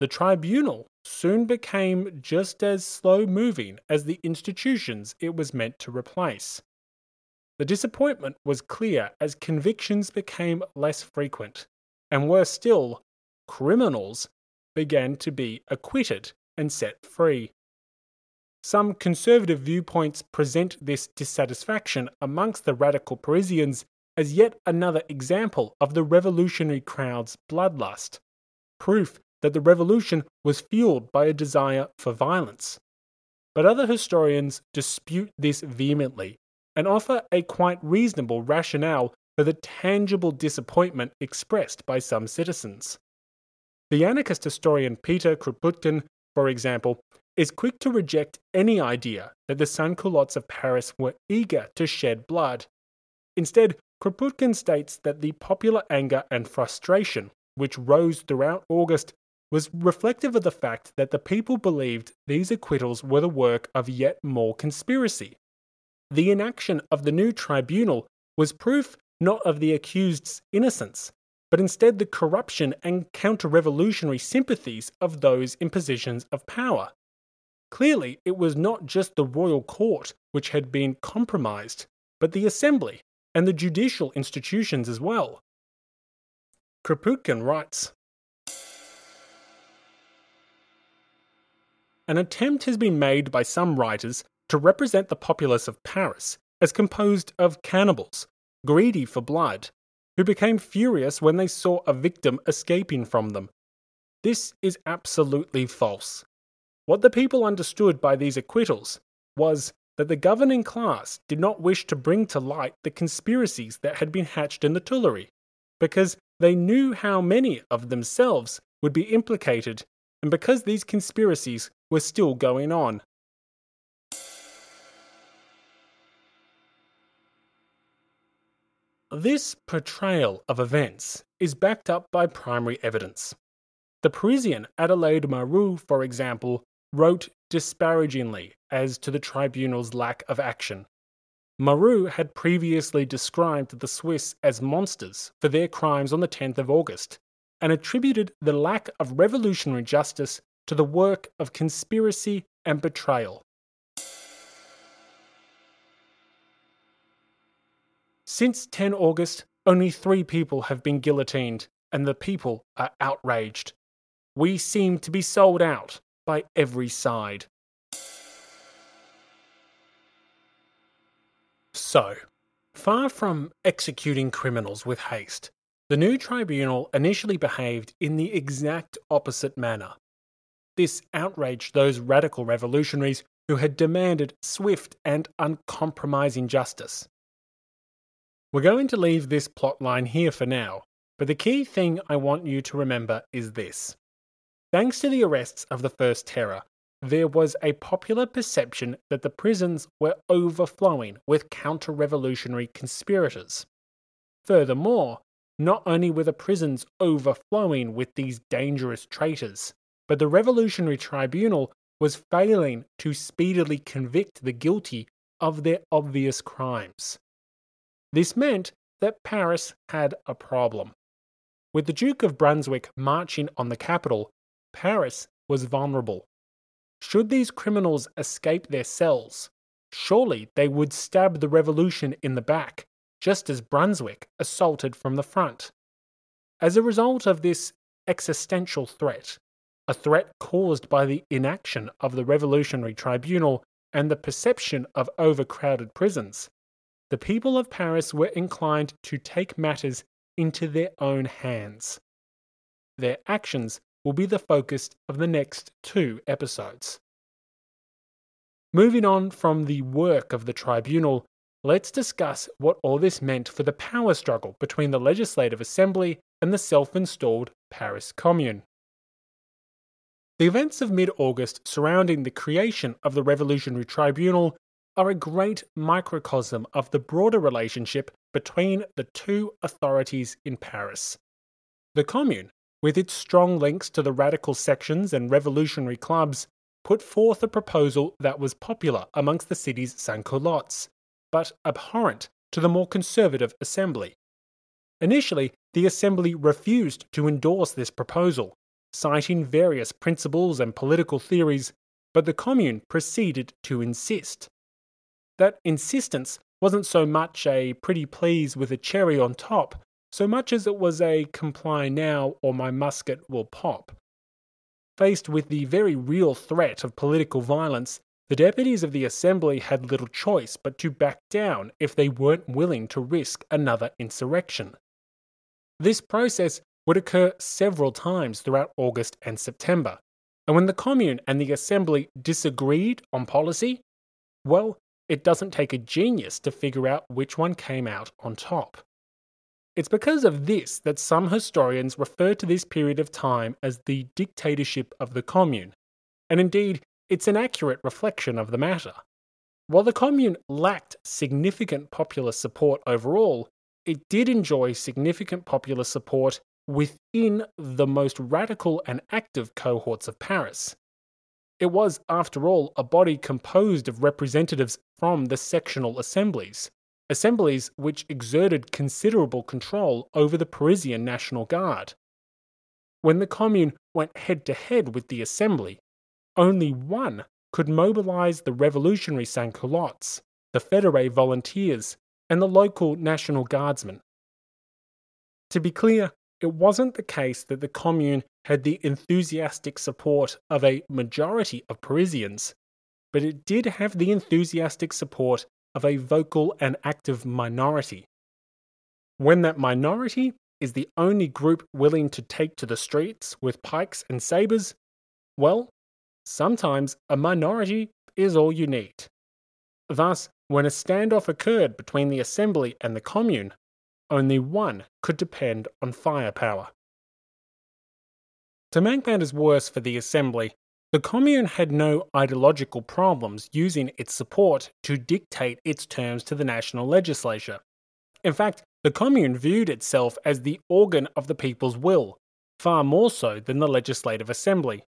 the tribunal soon became just as slow moving as the institutions it was meant to replace. The disappointment was clear as convictions became less frequent, and worse still, criminals began to be acquitted and set free. Some conservative viewpoints present this dissatisfaction amongst the radical Parisians as yet another example of the revolutionary crowd's bloodlust, proof that the revolution was fueled by a desire for violence. But other historians dispute this vehemently and offer a quite reasonable rationale for the tangible disappointment expressed by some citizens. The anarchist historian Peter Kropotkin, for example, is quick to reject any idea that the sans-culottes of Paris were eager to shed blood. Instead, Kropotkin states that the popular anger and frustration, which rose throughout August, was reflective of the fact that the people believed these acquittals were the work of yet more conspiracy. The inaction of the new tribunal was proof not of the accused's innocence, but instead the corruption and counter revolutionary sympathies of those in positions of power. Clearly, it was not just the royal court which had been compromised, but the assembly and the judicial institutions as well. Kropotkin writes An attempt has been made by some writers to represent the populace of Paris as composed of cannibals, greedy for blood, who became furious when they saw a victim escaping from them. This is absolutely false. What the people understood by these acquittals was that the governing class did not wish to bring to light the conspiracies that had been hatched in the Tuileries, because they knew how many of themselves would be implicated, and because these conspiracies were still going on. This portrayal of events is backed up by primary evidence. The Parisian Adelaide Marot, for example, wrote disparagingly as to the tribunal's lack of action. Marot had previously described the Swiss as monsters for their crimes on the 10th of August and attributed the lack of revolutionary justice to the work of conspiracy and betrayal. Since 10 August, only three people have been guillotined, and the people are outraged. We seem to be sold out by every side. So, far from executing criminals with haste, the new tribunal initially behaved in the exact opposite manner. This outraged those radical revolutionaries who had demanded swift and uncompromising justice. We're going to leave this plotline here for now, but the key thing I want you to remember is this. Thanks to the arrests of the First Terror, there was a popular perception that the prisons were overflowing with counter revolutionary conspirators. Furthermore, not only were the prisons overflowing with these dangerous traitors, but the Revolutionary Tribunal was failing to speedily convict the guilty of their obvious crimes. This meant that Paris had a problem. With the Duke of Brunswick marching on the capital, Paris was vulnerable. Should these criminals escape their cells, surely they would stab the revolution in the back, just as Brunswick assaulted from the front. As a result of this existential threat, a threat caused by the inaction of the Revolutionary Tribunal and the perception of overcrowded prisons, the people of Paris were inclined to take matters into their own hands. Their actions will be the focus of the next two episodes. Moving on from the work of the tribunal, let's discuss what all this meant for the power struggle between the Legislative Assembly and the self installed Paris Commune. The events of mid August surrounding the creation of the Revolutionary Tribunal are a great microcosm of the broader relationship between the two authorities in Paris. The Commune, with its strong links to the radical sections and revolutionary clubs, put forth a proposal that was popular amongst the city's sans-culottes, but abhorrent to the more conservative Assembly. Initially, the Assembly refused to endorse this proposal, citing various principles and political theories, but the Commune proceeded to insist. That insistence wasn't so much a pretty please with a cherry on top, so much as it was a comply now or my musket will pop. Faced with the very real threat of political violence, the deputies of the Assembly had little choice but to back down if they weren't willing to risk another insurrection. This process would occur several times throughout August and September. And when the Commune and the Assembly disagreed on policy, well, it doesn't take a genius to figure out which one came out on top. It's because of this that some historians refer to this period of time as the dictatorship of the Commune. And indeed, it's an accurate reflection of the matter. While the Commune lacked significant popular support overall, it did enjoy significant popular support within the most radical and active cohorts of Paris. It was, after all, a body composed of representatives from the sectional assemblies, assemblies which exerted considerable control over the Parisian National Guard. When the Commune went head to head with the Assembly, only one could mobilize the revolutionary sans-culottes, the Federe volunteers, and the local National Guardsmen. To be clear, it wasn't the case that the Commune had the enthusiastic support of a majority of Parisians, but it did have the enthusiastic support of a vocal and active minority. When that minority is the only group willing to take to the streets with pikes and sabres, well, sometimes a minority is all you need. Thus, when a standoff occurred between the Assembly and the Commune, only one could depend on firepower. To make matters worse for the Assembly, the Commune had no ideological problems using its support to dictate its terms to the national legislature. In fact, the Commune viewed itself as the organ of the people's will, far more so than the Legislative Assembly.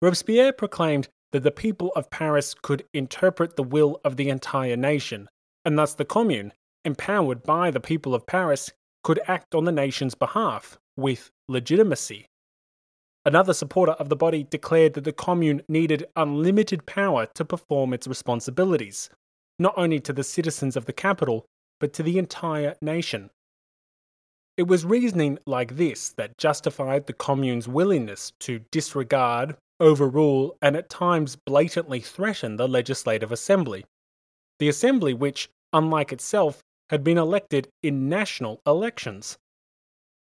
Robespierre proclaimed that the people of Paris could interpret the will of the entire nation, and thus the Commune, empowered by the people of Paris, could act on the nation's behalf with legitimacy. Another supporter of the body declared that the Commune needed unlimited power to perform its responsibilities, not only to the citizens of the capital, but to the entire nation. It was reasoning like this that justified the Commune's willingness to disregard, overrule, and at times blatantly threaten the Legislative Assembly. The Assembly, which, unlike itself, had been elected in national elections.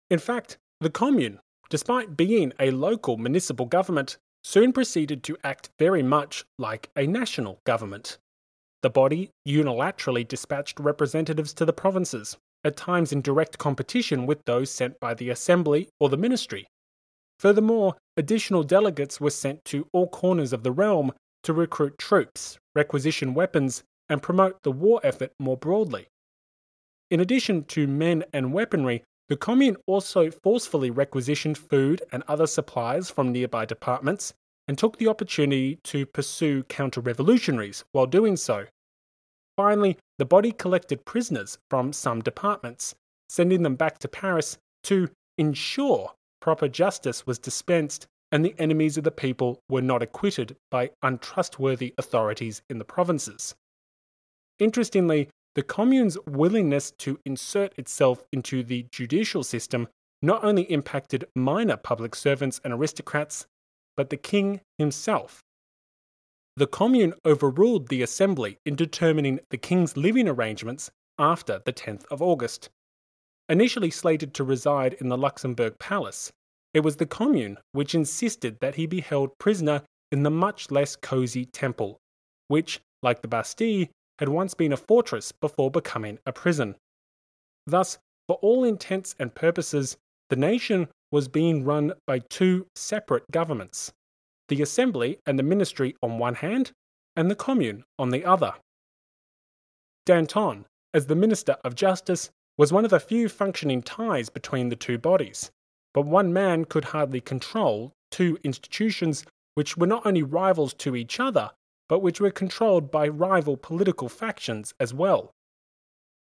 In fact, the Commune, despite being a local municipal government, soon proceeded to act very much like a national government. The body unilaterally dispatched representatives to the provinces, at times in direct competition with those sent by the Assembly or the Ministry. Furthermore, additional delegates were sent to all corners of the realm to recruit troops, requisition weapons, and promote the war effort more broadly. In addition to men and weaponry, the Commune also forcefully requisitioned food and other supplies from nearby departments and took the opportunity to pursue counter revolutionaries while doing so. Finally, the body collected prisoners from some departments, sending them back to Paris to ensure proper justice was dispensed and the enemies of the people were not acquitted by untrustworthy authorities in the provinces. Interestingly, the Commune's willingness to insert itself into the judicial system not only impacted minor public servants and aristocrats, but the king himself. The Commune overruled the Assembly in determining the king's living arrangements after the 10th of August. Initially slated to reside in the Luxembourg Palace, it was the Commune which insisted that he be held prisoner in the much less cosy Temple, which, like the Bastille, had once been a fortress before becoming a prison. Thus, for all intents and purposes, the nation was being run by two separate governments the Assembly and the Ministry on one hand, and the Commune on the other. Danton, as the Minister of Justice, was one of the few functioning ties between the two bodies, but one man could hardly control two institutions which were not only rivals to each other, but which were controlled by rival political factions as well.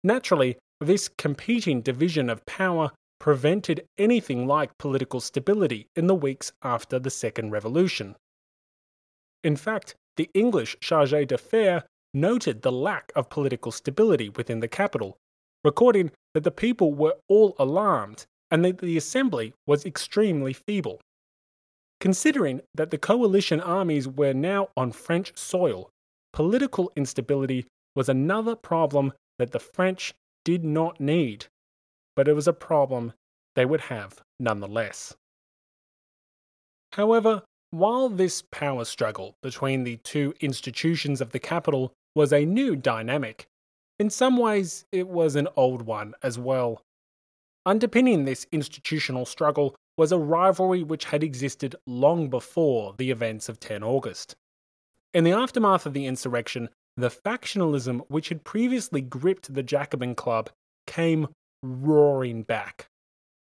Naturally, this competing division of power prevented anything like political stability in the weeks after the Second Revolution. In fact, the English Chargé d'Affaires noted the lack of political stability within the capital, recording that the people were all alarmed and that the assembly was extremely feeble. Considering that the coalition armies were now on French soil, political instability was another problem that the French did not need, but it was a problem they would have nonetheless. However, while this power struggle between the two institutions of the capital was a new dynamic, in some ways it was an old one as well. Underpinning this institutional struggle was a rivalry which had existed long before the events of 10 August. In the aftermath of the insurrection, the factionalism which had previously gripped the Jacobin Club came roaring back.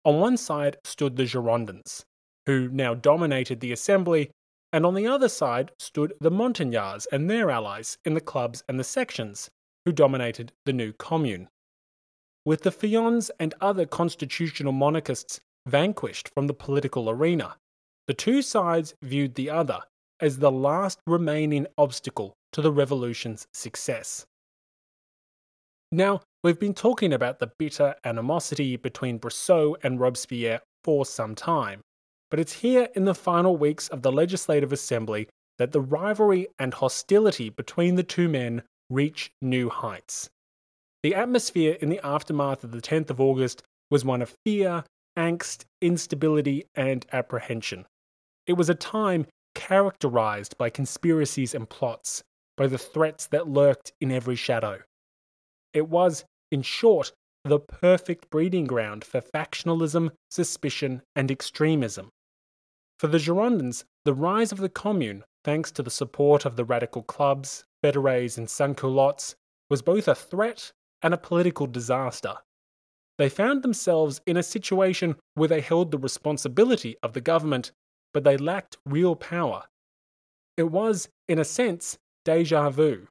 On one side stood the Girondins, who now dominated the assembly, and on the other side stood the Montagnards and their allies in the clubs and the sections, who dominated the new commune. With the Feuillants and other constitutional monarchists vanquished from the political arena, the two sides viewed the other as the last remaining obstacle to the revolution's success. Now, we've been talking about the bitter animosity between Brissot and Robespierre for some time, but it's here in the final weeks of the Legislative Assembly that the rivalry and hostility between the two men reach new heights. The atmosphere in the aftermath of the 10th of August was one of fear, angst, instability, and apprehension. It was a time characterized by conspiracies and plots, by the threats that lurked in every shadow. It was, in short, the perfect breeding ground for factionalism, suspicion, and extremism. For the Girondins, the rise of the Commune, thanks to the support of the radical clubs, Federés, and sans-culottes, was both a threat and a political disaster. They found themselves in a situation where they held the responsibility of the government, but they lacked real power. It was, in a sense, deja vu.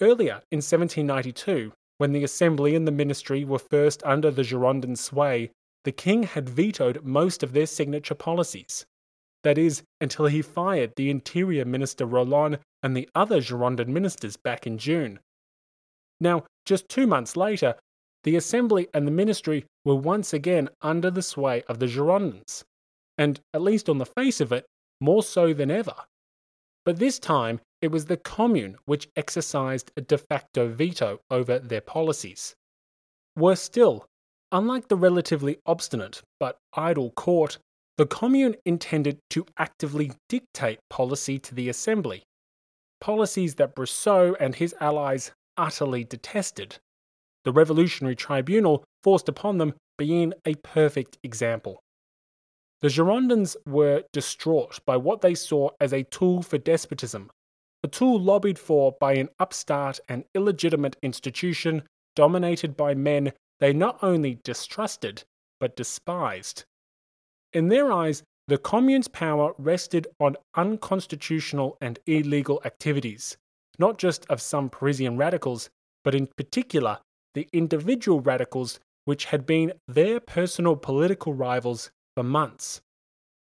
Earlier, in 1792, when the Assembly and the Ministry were first under the Girondin sway, the king had vetoed most of their signature policies. That is, until he fired the Interior Minister Roland and the other Girondin ministers back in June. Now, just two months later, the Assembly and the Ministry were once again under the sway of the Girondins, and, at least on the face of it, more so than ever. But this time, it was the Commune which exercised a de facto veto over their policies. Worse still, unlike the relatively obstinate but idle court, the Commune intended to actively dictate policy to the Assembly, policies that Brissot and his allies utterly detested. The Revolutionary Tribunal forced upon them being a perfect example. The Girondins were distraught by what they saw as a tool for despotism, a tool lobbied for by an upstart and illegitimate institution dominated by men they not only distrusted, but despised. In their eyes, the Commune's power rested on unconstitutional and illegal activities, not just of some Parisian radicals, but in particular the individual radicals which had been their personal political rivals for months.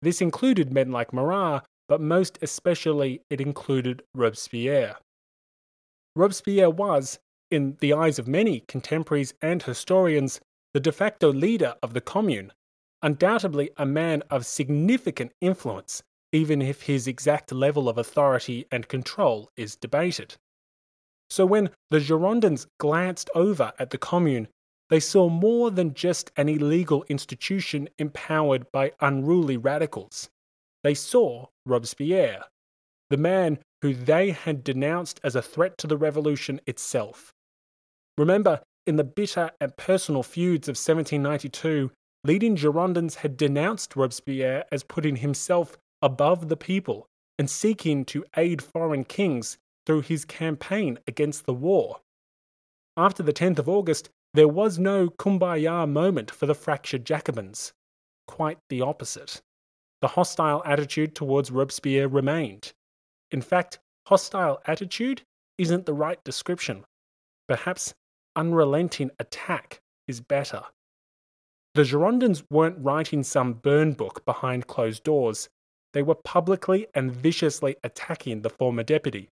This included men like Marat, but most especially it included Robespierre. Robespierre was, in the eyes of many contemporaries and historians, the de facto leader of the Commune, undoubtedly a man of significant influence, even if his exact level of authority and control is debated. So when the Girondins glanced over at the Commune, they saw more than just an illegal institution empowered by unruly radicals. They saw Robespierre, the man who they had denounced as a threat to the revolution itself. Remember, in the bitter and personal feuds of 1792, leading Girondins had denounced Robespierre as putting himself above the people and seeking to aid foreign kings through his campaign against the war. After the 10th of August, there was no kumbaya moment for the fractured Jacobins. Quite the opposite. The hostile attitude towards Robespierre remained. In fact, hostile attitude isn't the right description. Perhaps unrelenting attack is better. The Girondins weren't writing some burn book behind closed doors. They were publicly and viciously attacking the former deputy.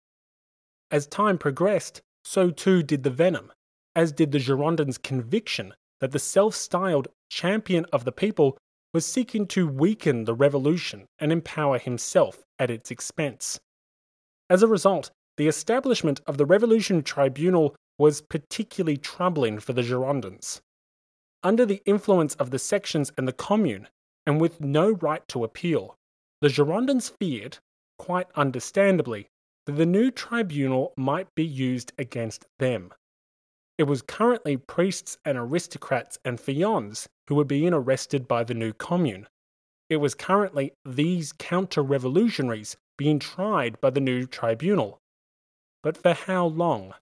As time progressed, so too did the venom as did the Girondins' conviction that the self styled champion of the people was seeking to weaken the revolution and empower himself at its expense. As a result, the establishment of the Revolution Tribunal was particularly troubling for the Girondins. Under the influence of the sections and the Commune, and with no right to appeal, the Girondins feared, quite understandably, the new tribunal might be used against them. It was currently priests and aristocrats and feuillants who were being arrested by the new commune, it was currently these counter revolutionaries being tried by the new tribunal. But for how long?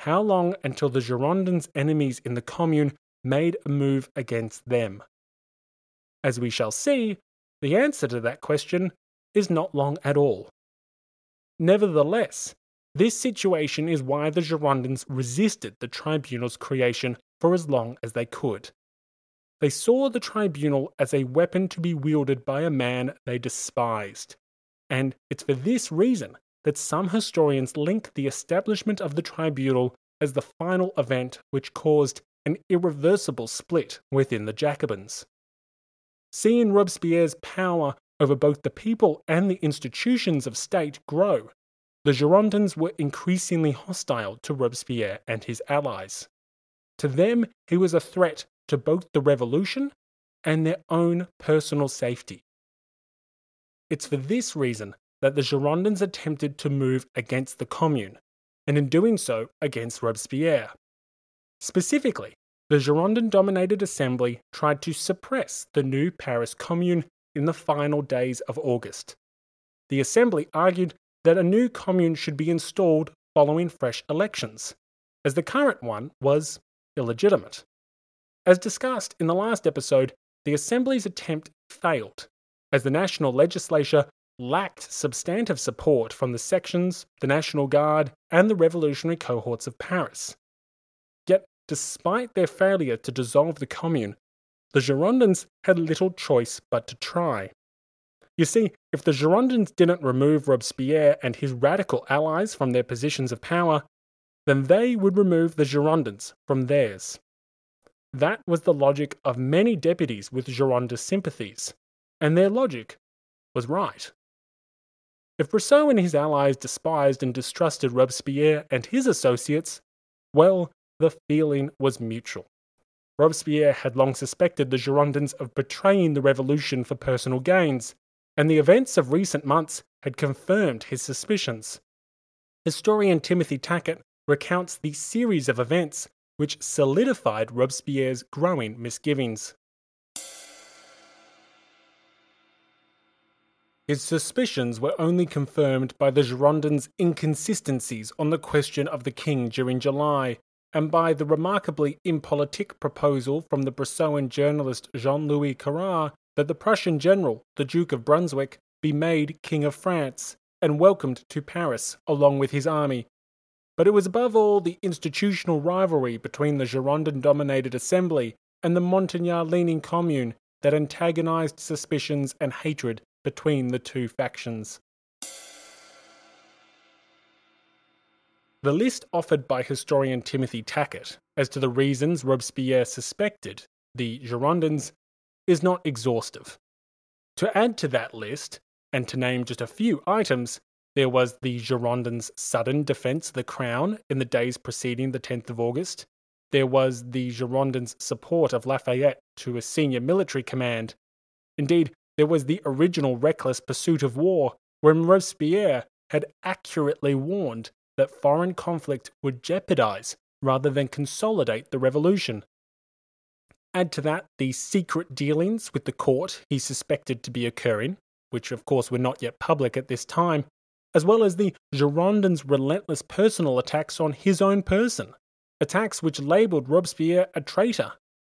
How long until the Girondins' enemies in the Commune made a move against them? As we shall see, the answer to that question is not long at all. Nevertheless, this situation is why the Girondins resisted the tribunal's creation for as long as they could. They saw the tribunal as a weapon to be wielded by a man they despised. And it's for this reason that some historians link the establishment of the tribunal as the final event which caused an irreversible split within the Jacobins. Seeing Robespierre's power over both the people and the institutions of state grow, the Girondins were increasingly hostile to Robespierre and his allies. To them, he was a threat to both the revolution and their own personal safety. It's for this reason that the Girondins attempted to move against the Commune, and in doing so against Robespierre. Specifically, the Girondin dominated assembly tried to suppress the new Paris Commune in the final days of August. The assembly argued that a new commune should be installed following fresh elections, as the current one was illegitimate. As discussed in the last episode, the Assembly's attempt failed, as the national legislature lacked substantive support from the sections, the National Guard, and the revolutionary cohorts of Paris. Yet, despite their failure to dissolve the Commune, the Girondins had little choice but to try. You see, if the Girondins didn't remove Robespierre and his radical allies from their positions of power, then they would remove the Girondins from theirs. That was the logic of many deputies with Girondist sympathies, and their logic was right. If Brissot and his allies despised and distrusted Robespierre and his associates, well, the feeling was mutual. Robespierre had long suspected the Girondins of betraying the revolution for personal gains, and the events of recent months had confirmed his suspicions. Historian Timothy Tackett recounts the series of events which solidified Robespierre's growing misgivings. His suspicions were only confirmed by the Girondins' inconsistencies on the question of the king during July, and by the remarkably impolitic proposal from the Brissotin journalist Jean Louis Carra that the Prussian general, the Duke of Brunswick, be made King of France and welcomed to Paris along with his army, but it was above all the institutional rivalry between the Girondin dominated Assembly and the Montagnard leaning Commune that antagonized suspicions and hatred between the two factions. The list offered by historian Timothy Tackett as to the reasons Robespierre suspected the Girondins is not exhaustive. To add to that list, and to name just a few items, there was the Girondins' sudden defence of the crown in the days preceding the 10th of August. There was the Girondins' support of Lafayette to a senior military command. Indeed, there was the original reckless pursuit of war, when Robespierre had accurately warned that foreign conflict would jeopardize rather than consolidate the revolution. Add to that the secret dealings with the court he suspected to be occurring, which of course were not yet public at this time, as well as the Girondins' relentless personal attacks on his own person, attacks which labelled Robespierre a traitor,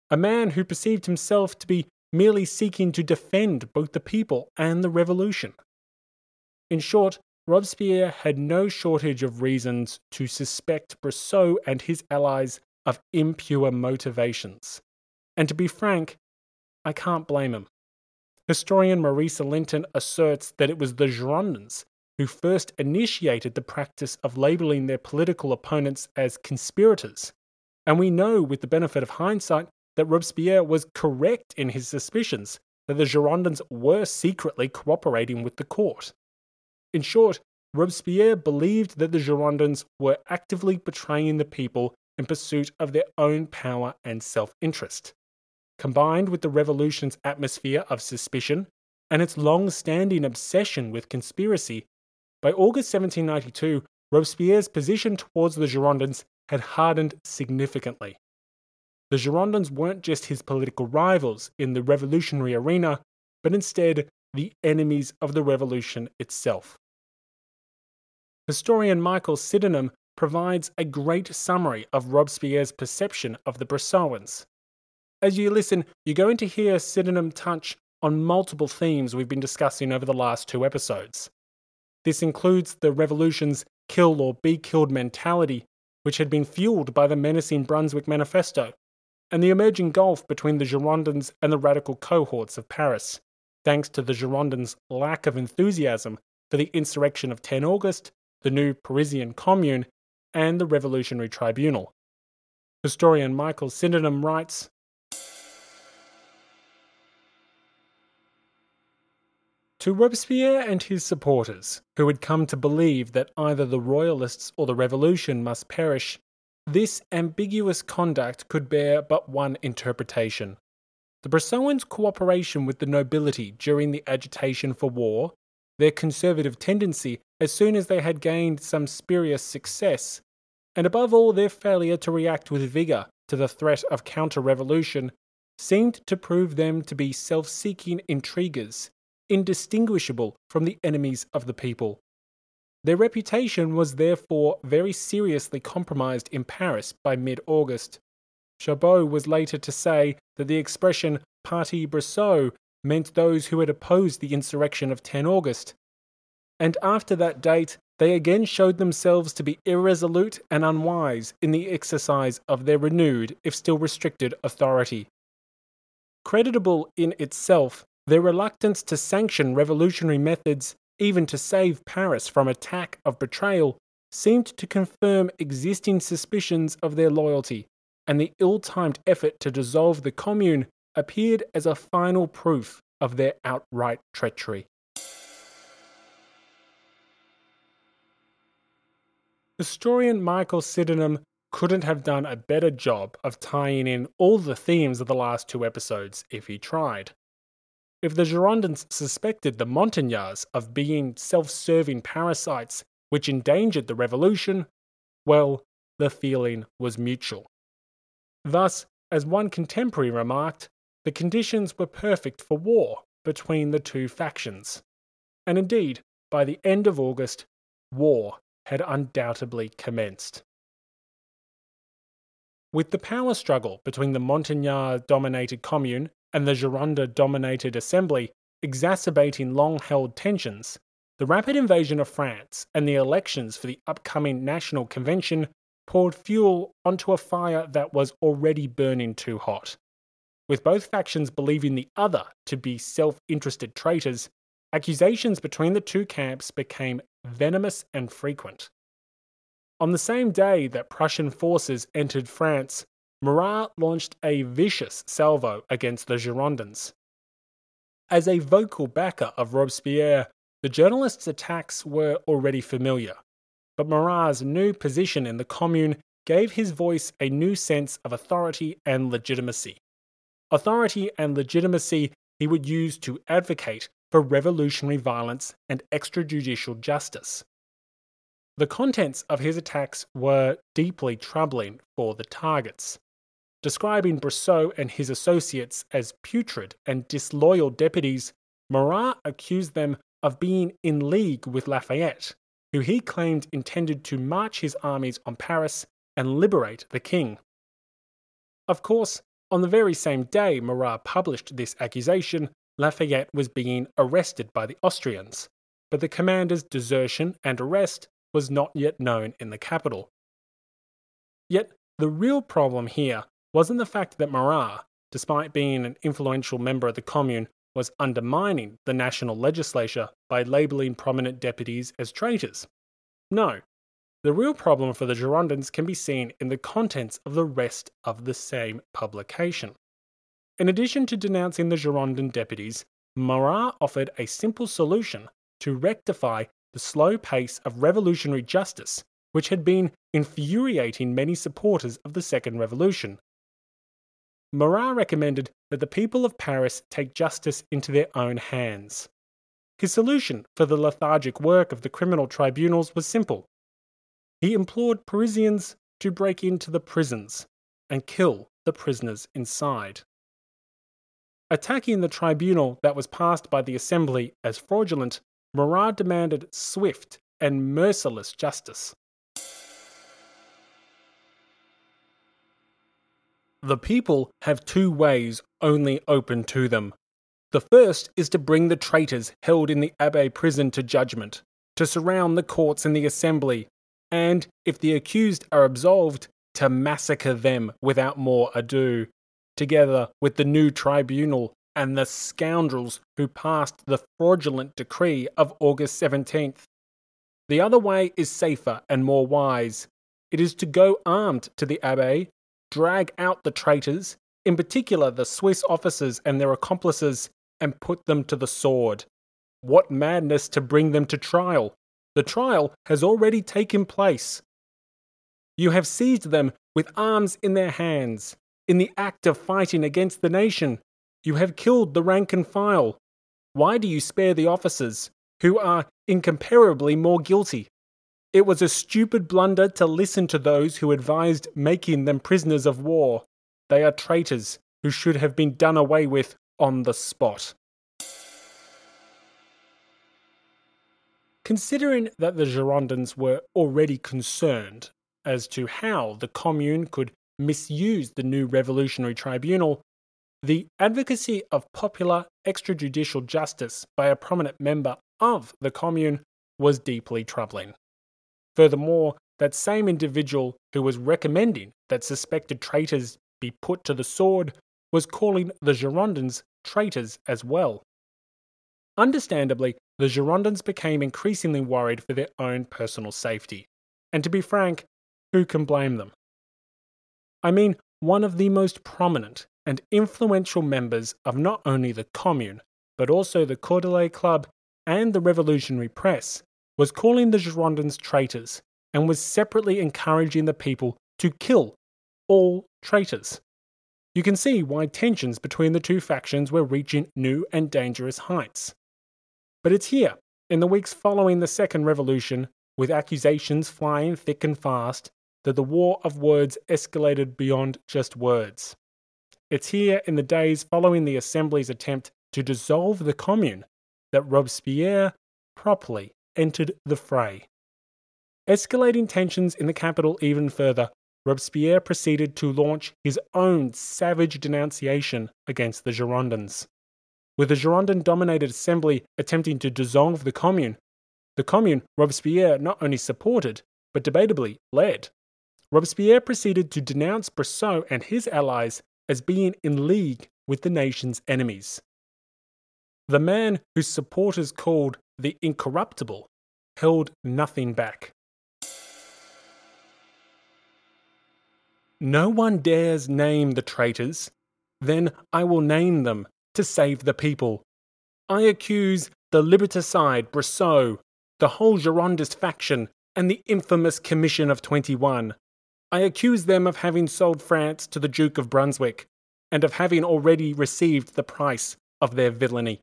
a man who perceived himself to be merely seeking to defend both the people and the revolution. In short, Robespierre had no shortage of reasons to suspect Brissot and his allies of impure motivations. And to be frank, I can't blame him. Historian Marisa Linton asserts that it was the Girondins who first initiated the practice of labeling their political opponents as conspirators. And we know, with the benefit of hindsight, that Robespierre was correct in his suspicions that the Girondins were secretly cooperating with the court. In short, Robespierre believed that the Girondins were actively betraying the people in pursuit of their own power and self interest. Combined with the revolution's atmosphere of suspicion and its long standing obsession with conspiracy, by August 1792, Robespierre's position towards the Girondins had hardened significantly. The Girondins weren't just his political rivals in the revolutionary arena, but instead the enemies of the revolution itself. Historian Michael Sydenham provides a great summary of Robespierre's perception of the Brissotins. As you listen, you're going to hear Sydenham touch on multiple themes we've been discussing over the last two episodes. This includes the revolution's kill or be killed mentality, which had been fueled by the menacing Brunswick Manifesto, and the emerging gulf between the Girondins and the radical cohorts of Paris, thanks to the Girondins' lack of enthusiasm for the insurrection of 10 August, the new Parisian Commune, and the Revolutionary Tribunal. Historian Michael Sydenham writes To Robespierre and his supporters, who had come to believe that either the Royalists or the Revolution must perish, this ambiguous conduct could bear but one interpretation. The Brissotins' cooperation with the nobility during the agitation for war, their conservative tendency as soon as they had gained some spurious success, and above all their failure to react with vigour to the threat of counter revolution, seemed to prove them to be self seeking intriguers, indistinguishable from the enemies of the people. Their reputation was therefore very seriously compromised in Paris by mid August. Chabot was later to say that the expression Parti Brissot meant those who had opposed the insurrection of 10 August. And after that date, they again showed themselves to be irresolute and unwise in the exercise of their renewed, if still restricted, authority. Creditable in itself, their reluctance to sanction revolutionary methods even to save Paris from attack of betrayal, seemed to confirm existing suspicions of their loyalty, and the ill timed effort to dissolve the Commune appeared as a final proof of their outright treachery. Historian Michael Sydenham couldn't have done a better job of tying in all the themes of the last two episodes if he tried. If the Girondins suspected the Montagnards of being self serving parasites which endangered the revolution, well, the feeling was mutual. Thus, as one contemporary remarked, the conditions were perfect for war between the two factions. And indeed, by the end of August, war had undoubtedly commenced. With the power struggle between the Montagnard dominated commune and the Gironde dominated assembly exacerbating long held tensions, the rapid invasion of France and the elections for the upcoming National Convention poured fuel onto a fire that was already burning too hot. With both factions believing the other to be self interested traitors, accusations between the two camps became venomous and frequent. On the same day that Prussian forces entered France, Marat launched a vicious salvo against the Girondins. As a vocal backer of Robespierre, the journalist's attacks were already familiar, but Marat's new position in the Commune gave his voice a new sense of authority and legitimacy. Authority and legitimacy he would use to advocate for revolutionary violence and extrajudicial justice. The contents of his attacks were deeply troubling for the targets describing Brissot and his associates as putrid and disloyal deputies, Marat accused them of being in league with Lafayette, who he claimed intended to march his armies on Paris and liberate the king. Of course, on the very same day Marat published this accusation, Lafayette was being arrested by the Austrians, but the commander's desertion and arrest was not yet known in the capital. Yet the real problem here wasn't the fact that Marat, despite being an influential member of the Commune, was undermining the national legislature by labelling prominent deputies as traitors. No, the real problem for the Girondins can be seen in the contents of the rest of the same publication. In addition to denouncing the Girondin deputies, Marat offered a simple solution to rectify the slow pace of revolutionary justice which had been infuriating many supporters of the Second Revolution Marat recommended that the people of Paris take justice into their own hands. His solution for the lethargic work of the criminal tribunals was simple. He implored Parisians to break into the prisons and kill the prisoners inside. Attacking the tribunal that was passed by the Assembly as fraudulent, Marat demanded swift and merciless justice. The people have two ways only open to them. The first is to bring the traitors held in the Abbaye prison to judgment, to surround the courts and the assembly, and, if the accused are absolved, to massacre them without more ado, together with the new tribunal and the scoundrels who passed the fraudulent decree of August 17th. The other way is safer and more wise. It is to go armed to the Abbaye, drag out the traitors, in particular the Swiss officers and their accomplices, and put them to the sword. What madness to bring them to trial! The trial has already taken place. You have seized them with arms in their hands, in the act of fighting against the nation. You have killed the rank and file. Why do you spare the officers, who are incomparably more guilty? It was a stupid blunder to listen to those who advised making them prisoners of war. They are traitors who should have been done away with on the spot. Considering that the Girondins were already concerned as to how the Commune could misuse the new revolutionary tribunal, the advocacy of popular extrajudicial justice by a prominent member of the Commune was deeply troubling. Furthermore, that same individual who was recommending that suspected traitors be put to the sword was calling the Girondins traitors as well. Understandably, the Girondins became increasingly worried for their own personal safety. And to be frank, who can blame them? I mean, one of the most prominent and influential members of not only the Commune, but also the Cordelier Club and the Revolutionary Press, was calling the Girondins traitors and was separately encouraging the people to kill all traitors. You can see why tensions between the two factions were reaching new and dangerous heights. But it's here, in the weeks following the Second Revolution, with accusations flying thick and fast, that the war of words escalated beyond just words. It's here, in the days following the Assembly's attempt to dissolve the Commune, that Robespierre properly entered the fray. Escalating tensions in the capital even further, Robespierre proceeded to launch his own savage denunciation against the Girondins. With the Girondin dominated assembly attempting to dissolve the Commune, the Commune Robespierre not only supported, but debatably led. Robespierre proceeded to denounce Brissot and his allies as being in league with the nation's enemies. The man whose supporters called the Incorruptible held nothing back. No one dares name the traitors. Then I will name them to save the people. I accuse the Liberticide Brissot, the whole Girondist faction, and the infamous Commission of 21. I accuse them of having sold France to the Duke of Brunswick, and of having already received the price of their villainy.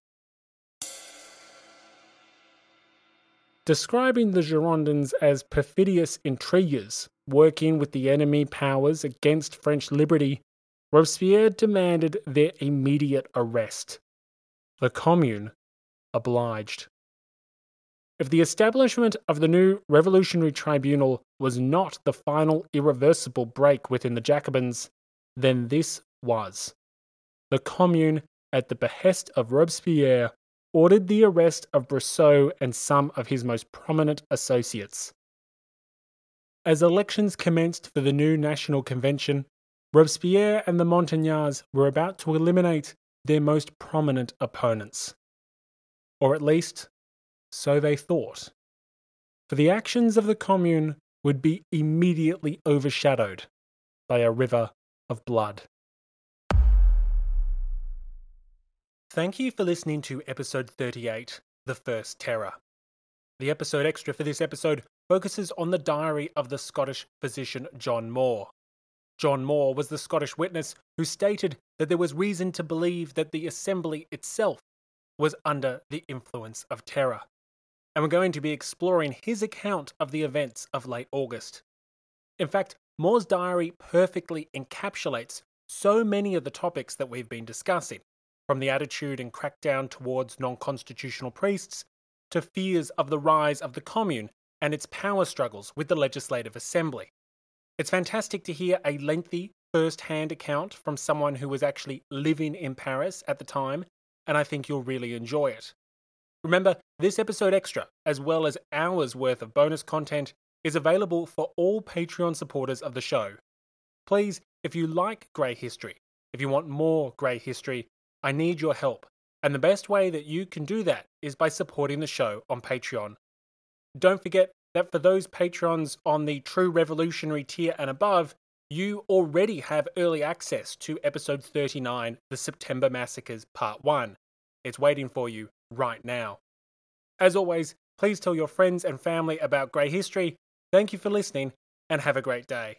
Describing the Girondins as perfidious intriguers working with the enemy powers against French liberty, Robespierre demanded their immediate arrest. The Commune obliged. If the establishment of the new revolutionary tribunal was not the final irreversible break within the Jacobins, then this was. The Commune, at the behest of Robespierre, ordered the arrest of Brissot and some of his most prominent associates. As elections commenced for the new National Convention, Robespierre and the Montagnards were about to eliminate their most prominent opponents. Or at least, so they thought. For the actions of the Commune would be immediately overshadowed by a river of blood. Thank you for listening to episode 38, The First Terror. The episode extra for this episode focuses on the diary of the Scottish physician John Moore. John Moore was the Scottish witness who stated that there was reason to believe that the Assembly itself was under the influence of terror. And we're going to be exploring his account of the events of late August. In fact, Moore's diary perfectly encapsulates so many of the topics that we've been discussing. from the attitude and crackdown towards non constitutional priests to fears of the rise of the commune and its power struggles with the Legislative Assembly. It's fantastic to hear a lengthy first hand account from someone who was actually living in Paris at the time, and I think you'll really enjoy it. Remember, this episode extra, as well as hours worth of bonus content, is available for all Patreon supporters of the show. Please, if you like Grey History, if you want more Grey History, I need your help. And the best way that you can do that is by supporting the show on Patreon. Don't forget that for those patrons on the True Revolutionary tier and above, you already have early access to episode 39, The September Massacres Part 1. It's waiting for you right now. As always, please tell your friends and family about Grey History. Thank you for listening and have a great day.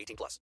18 plus.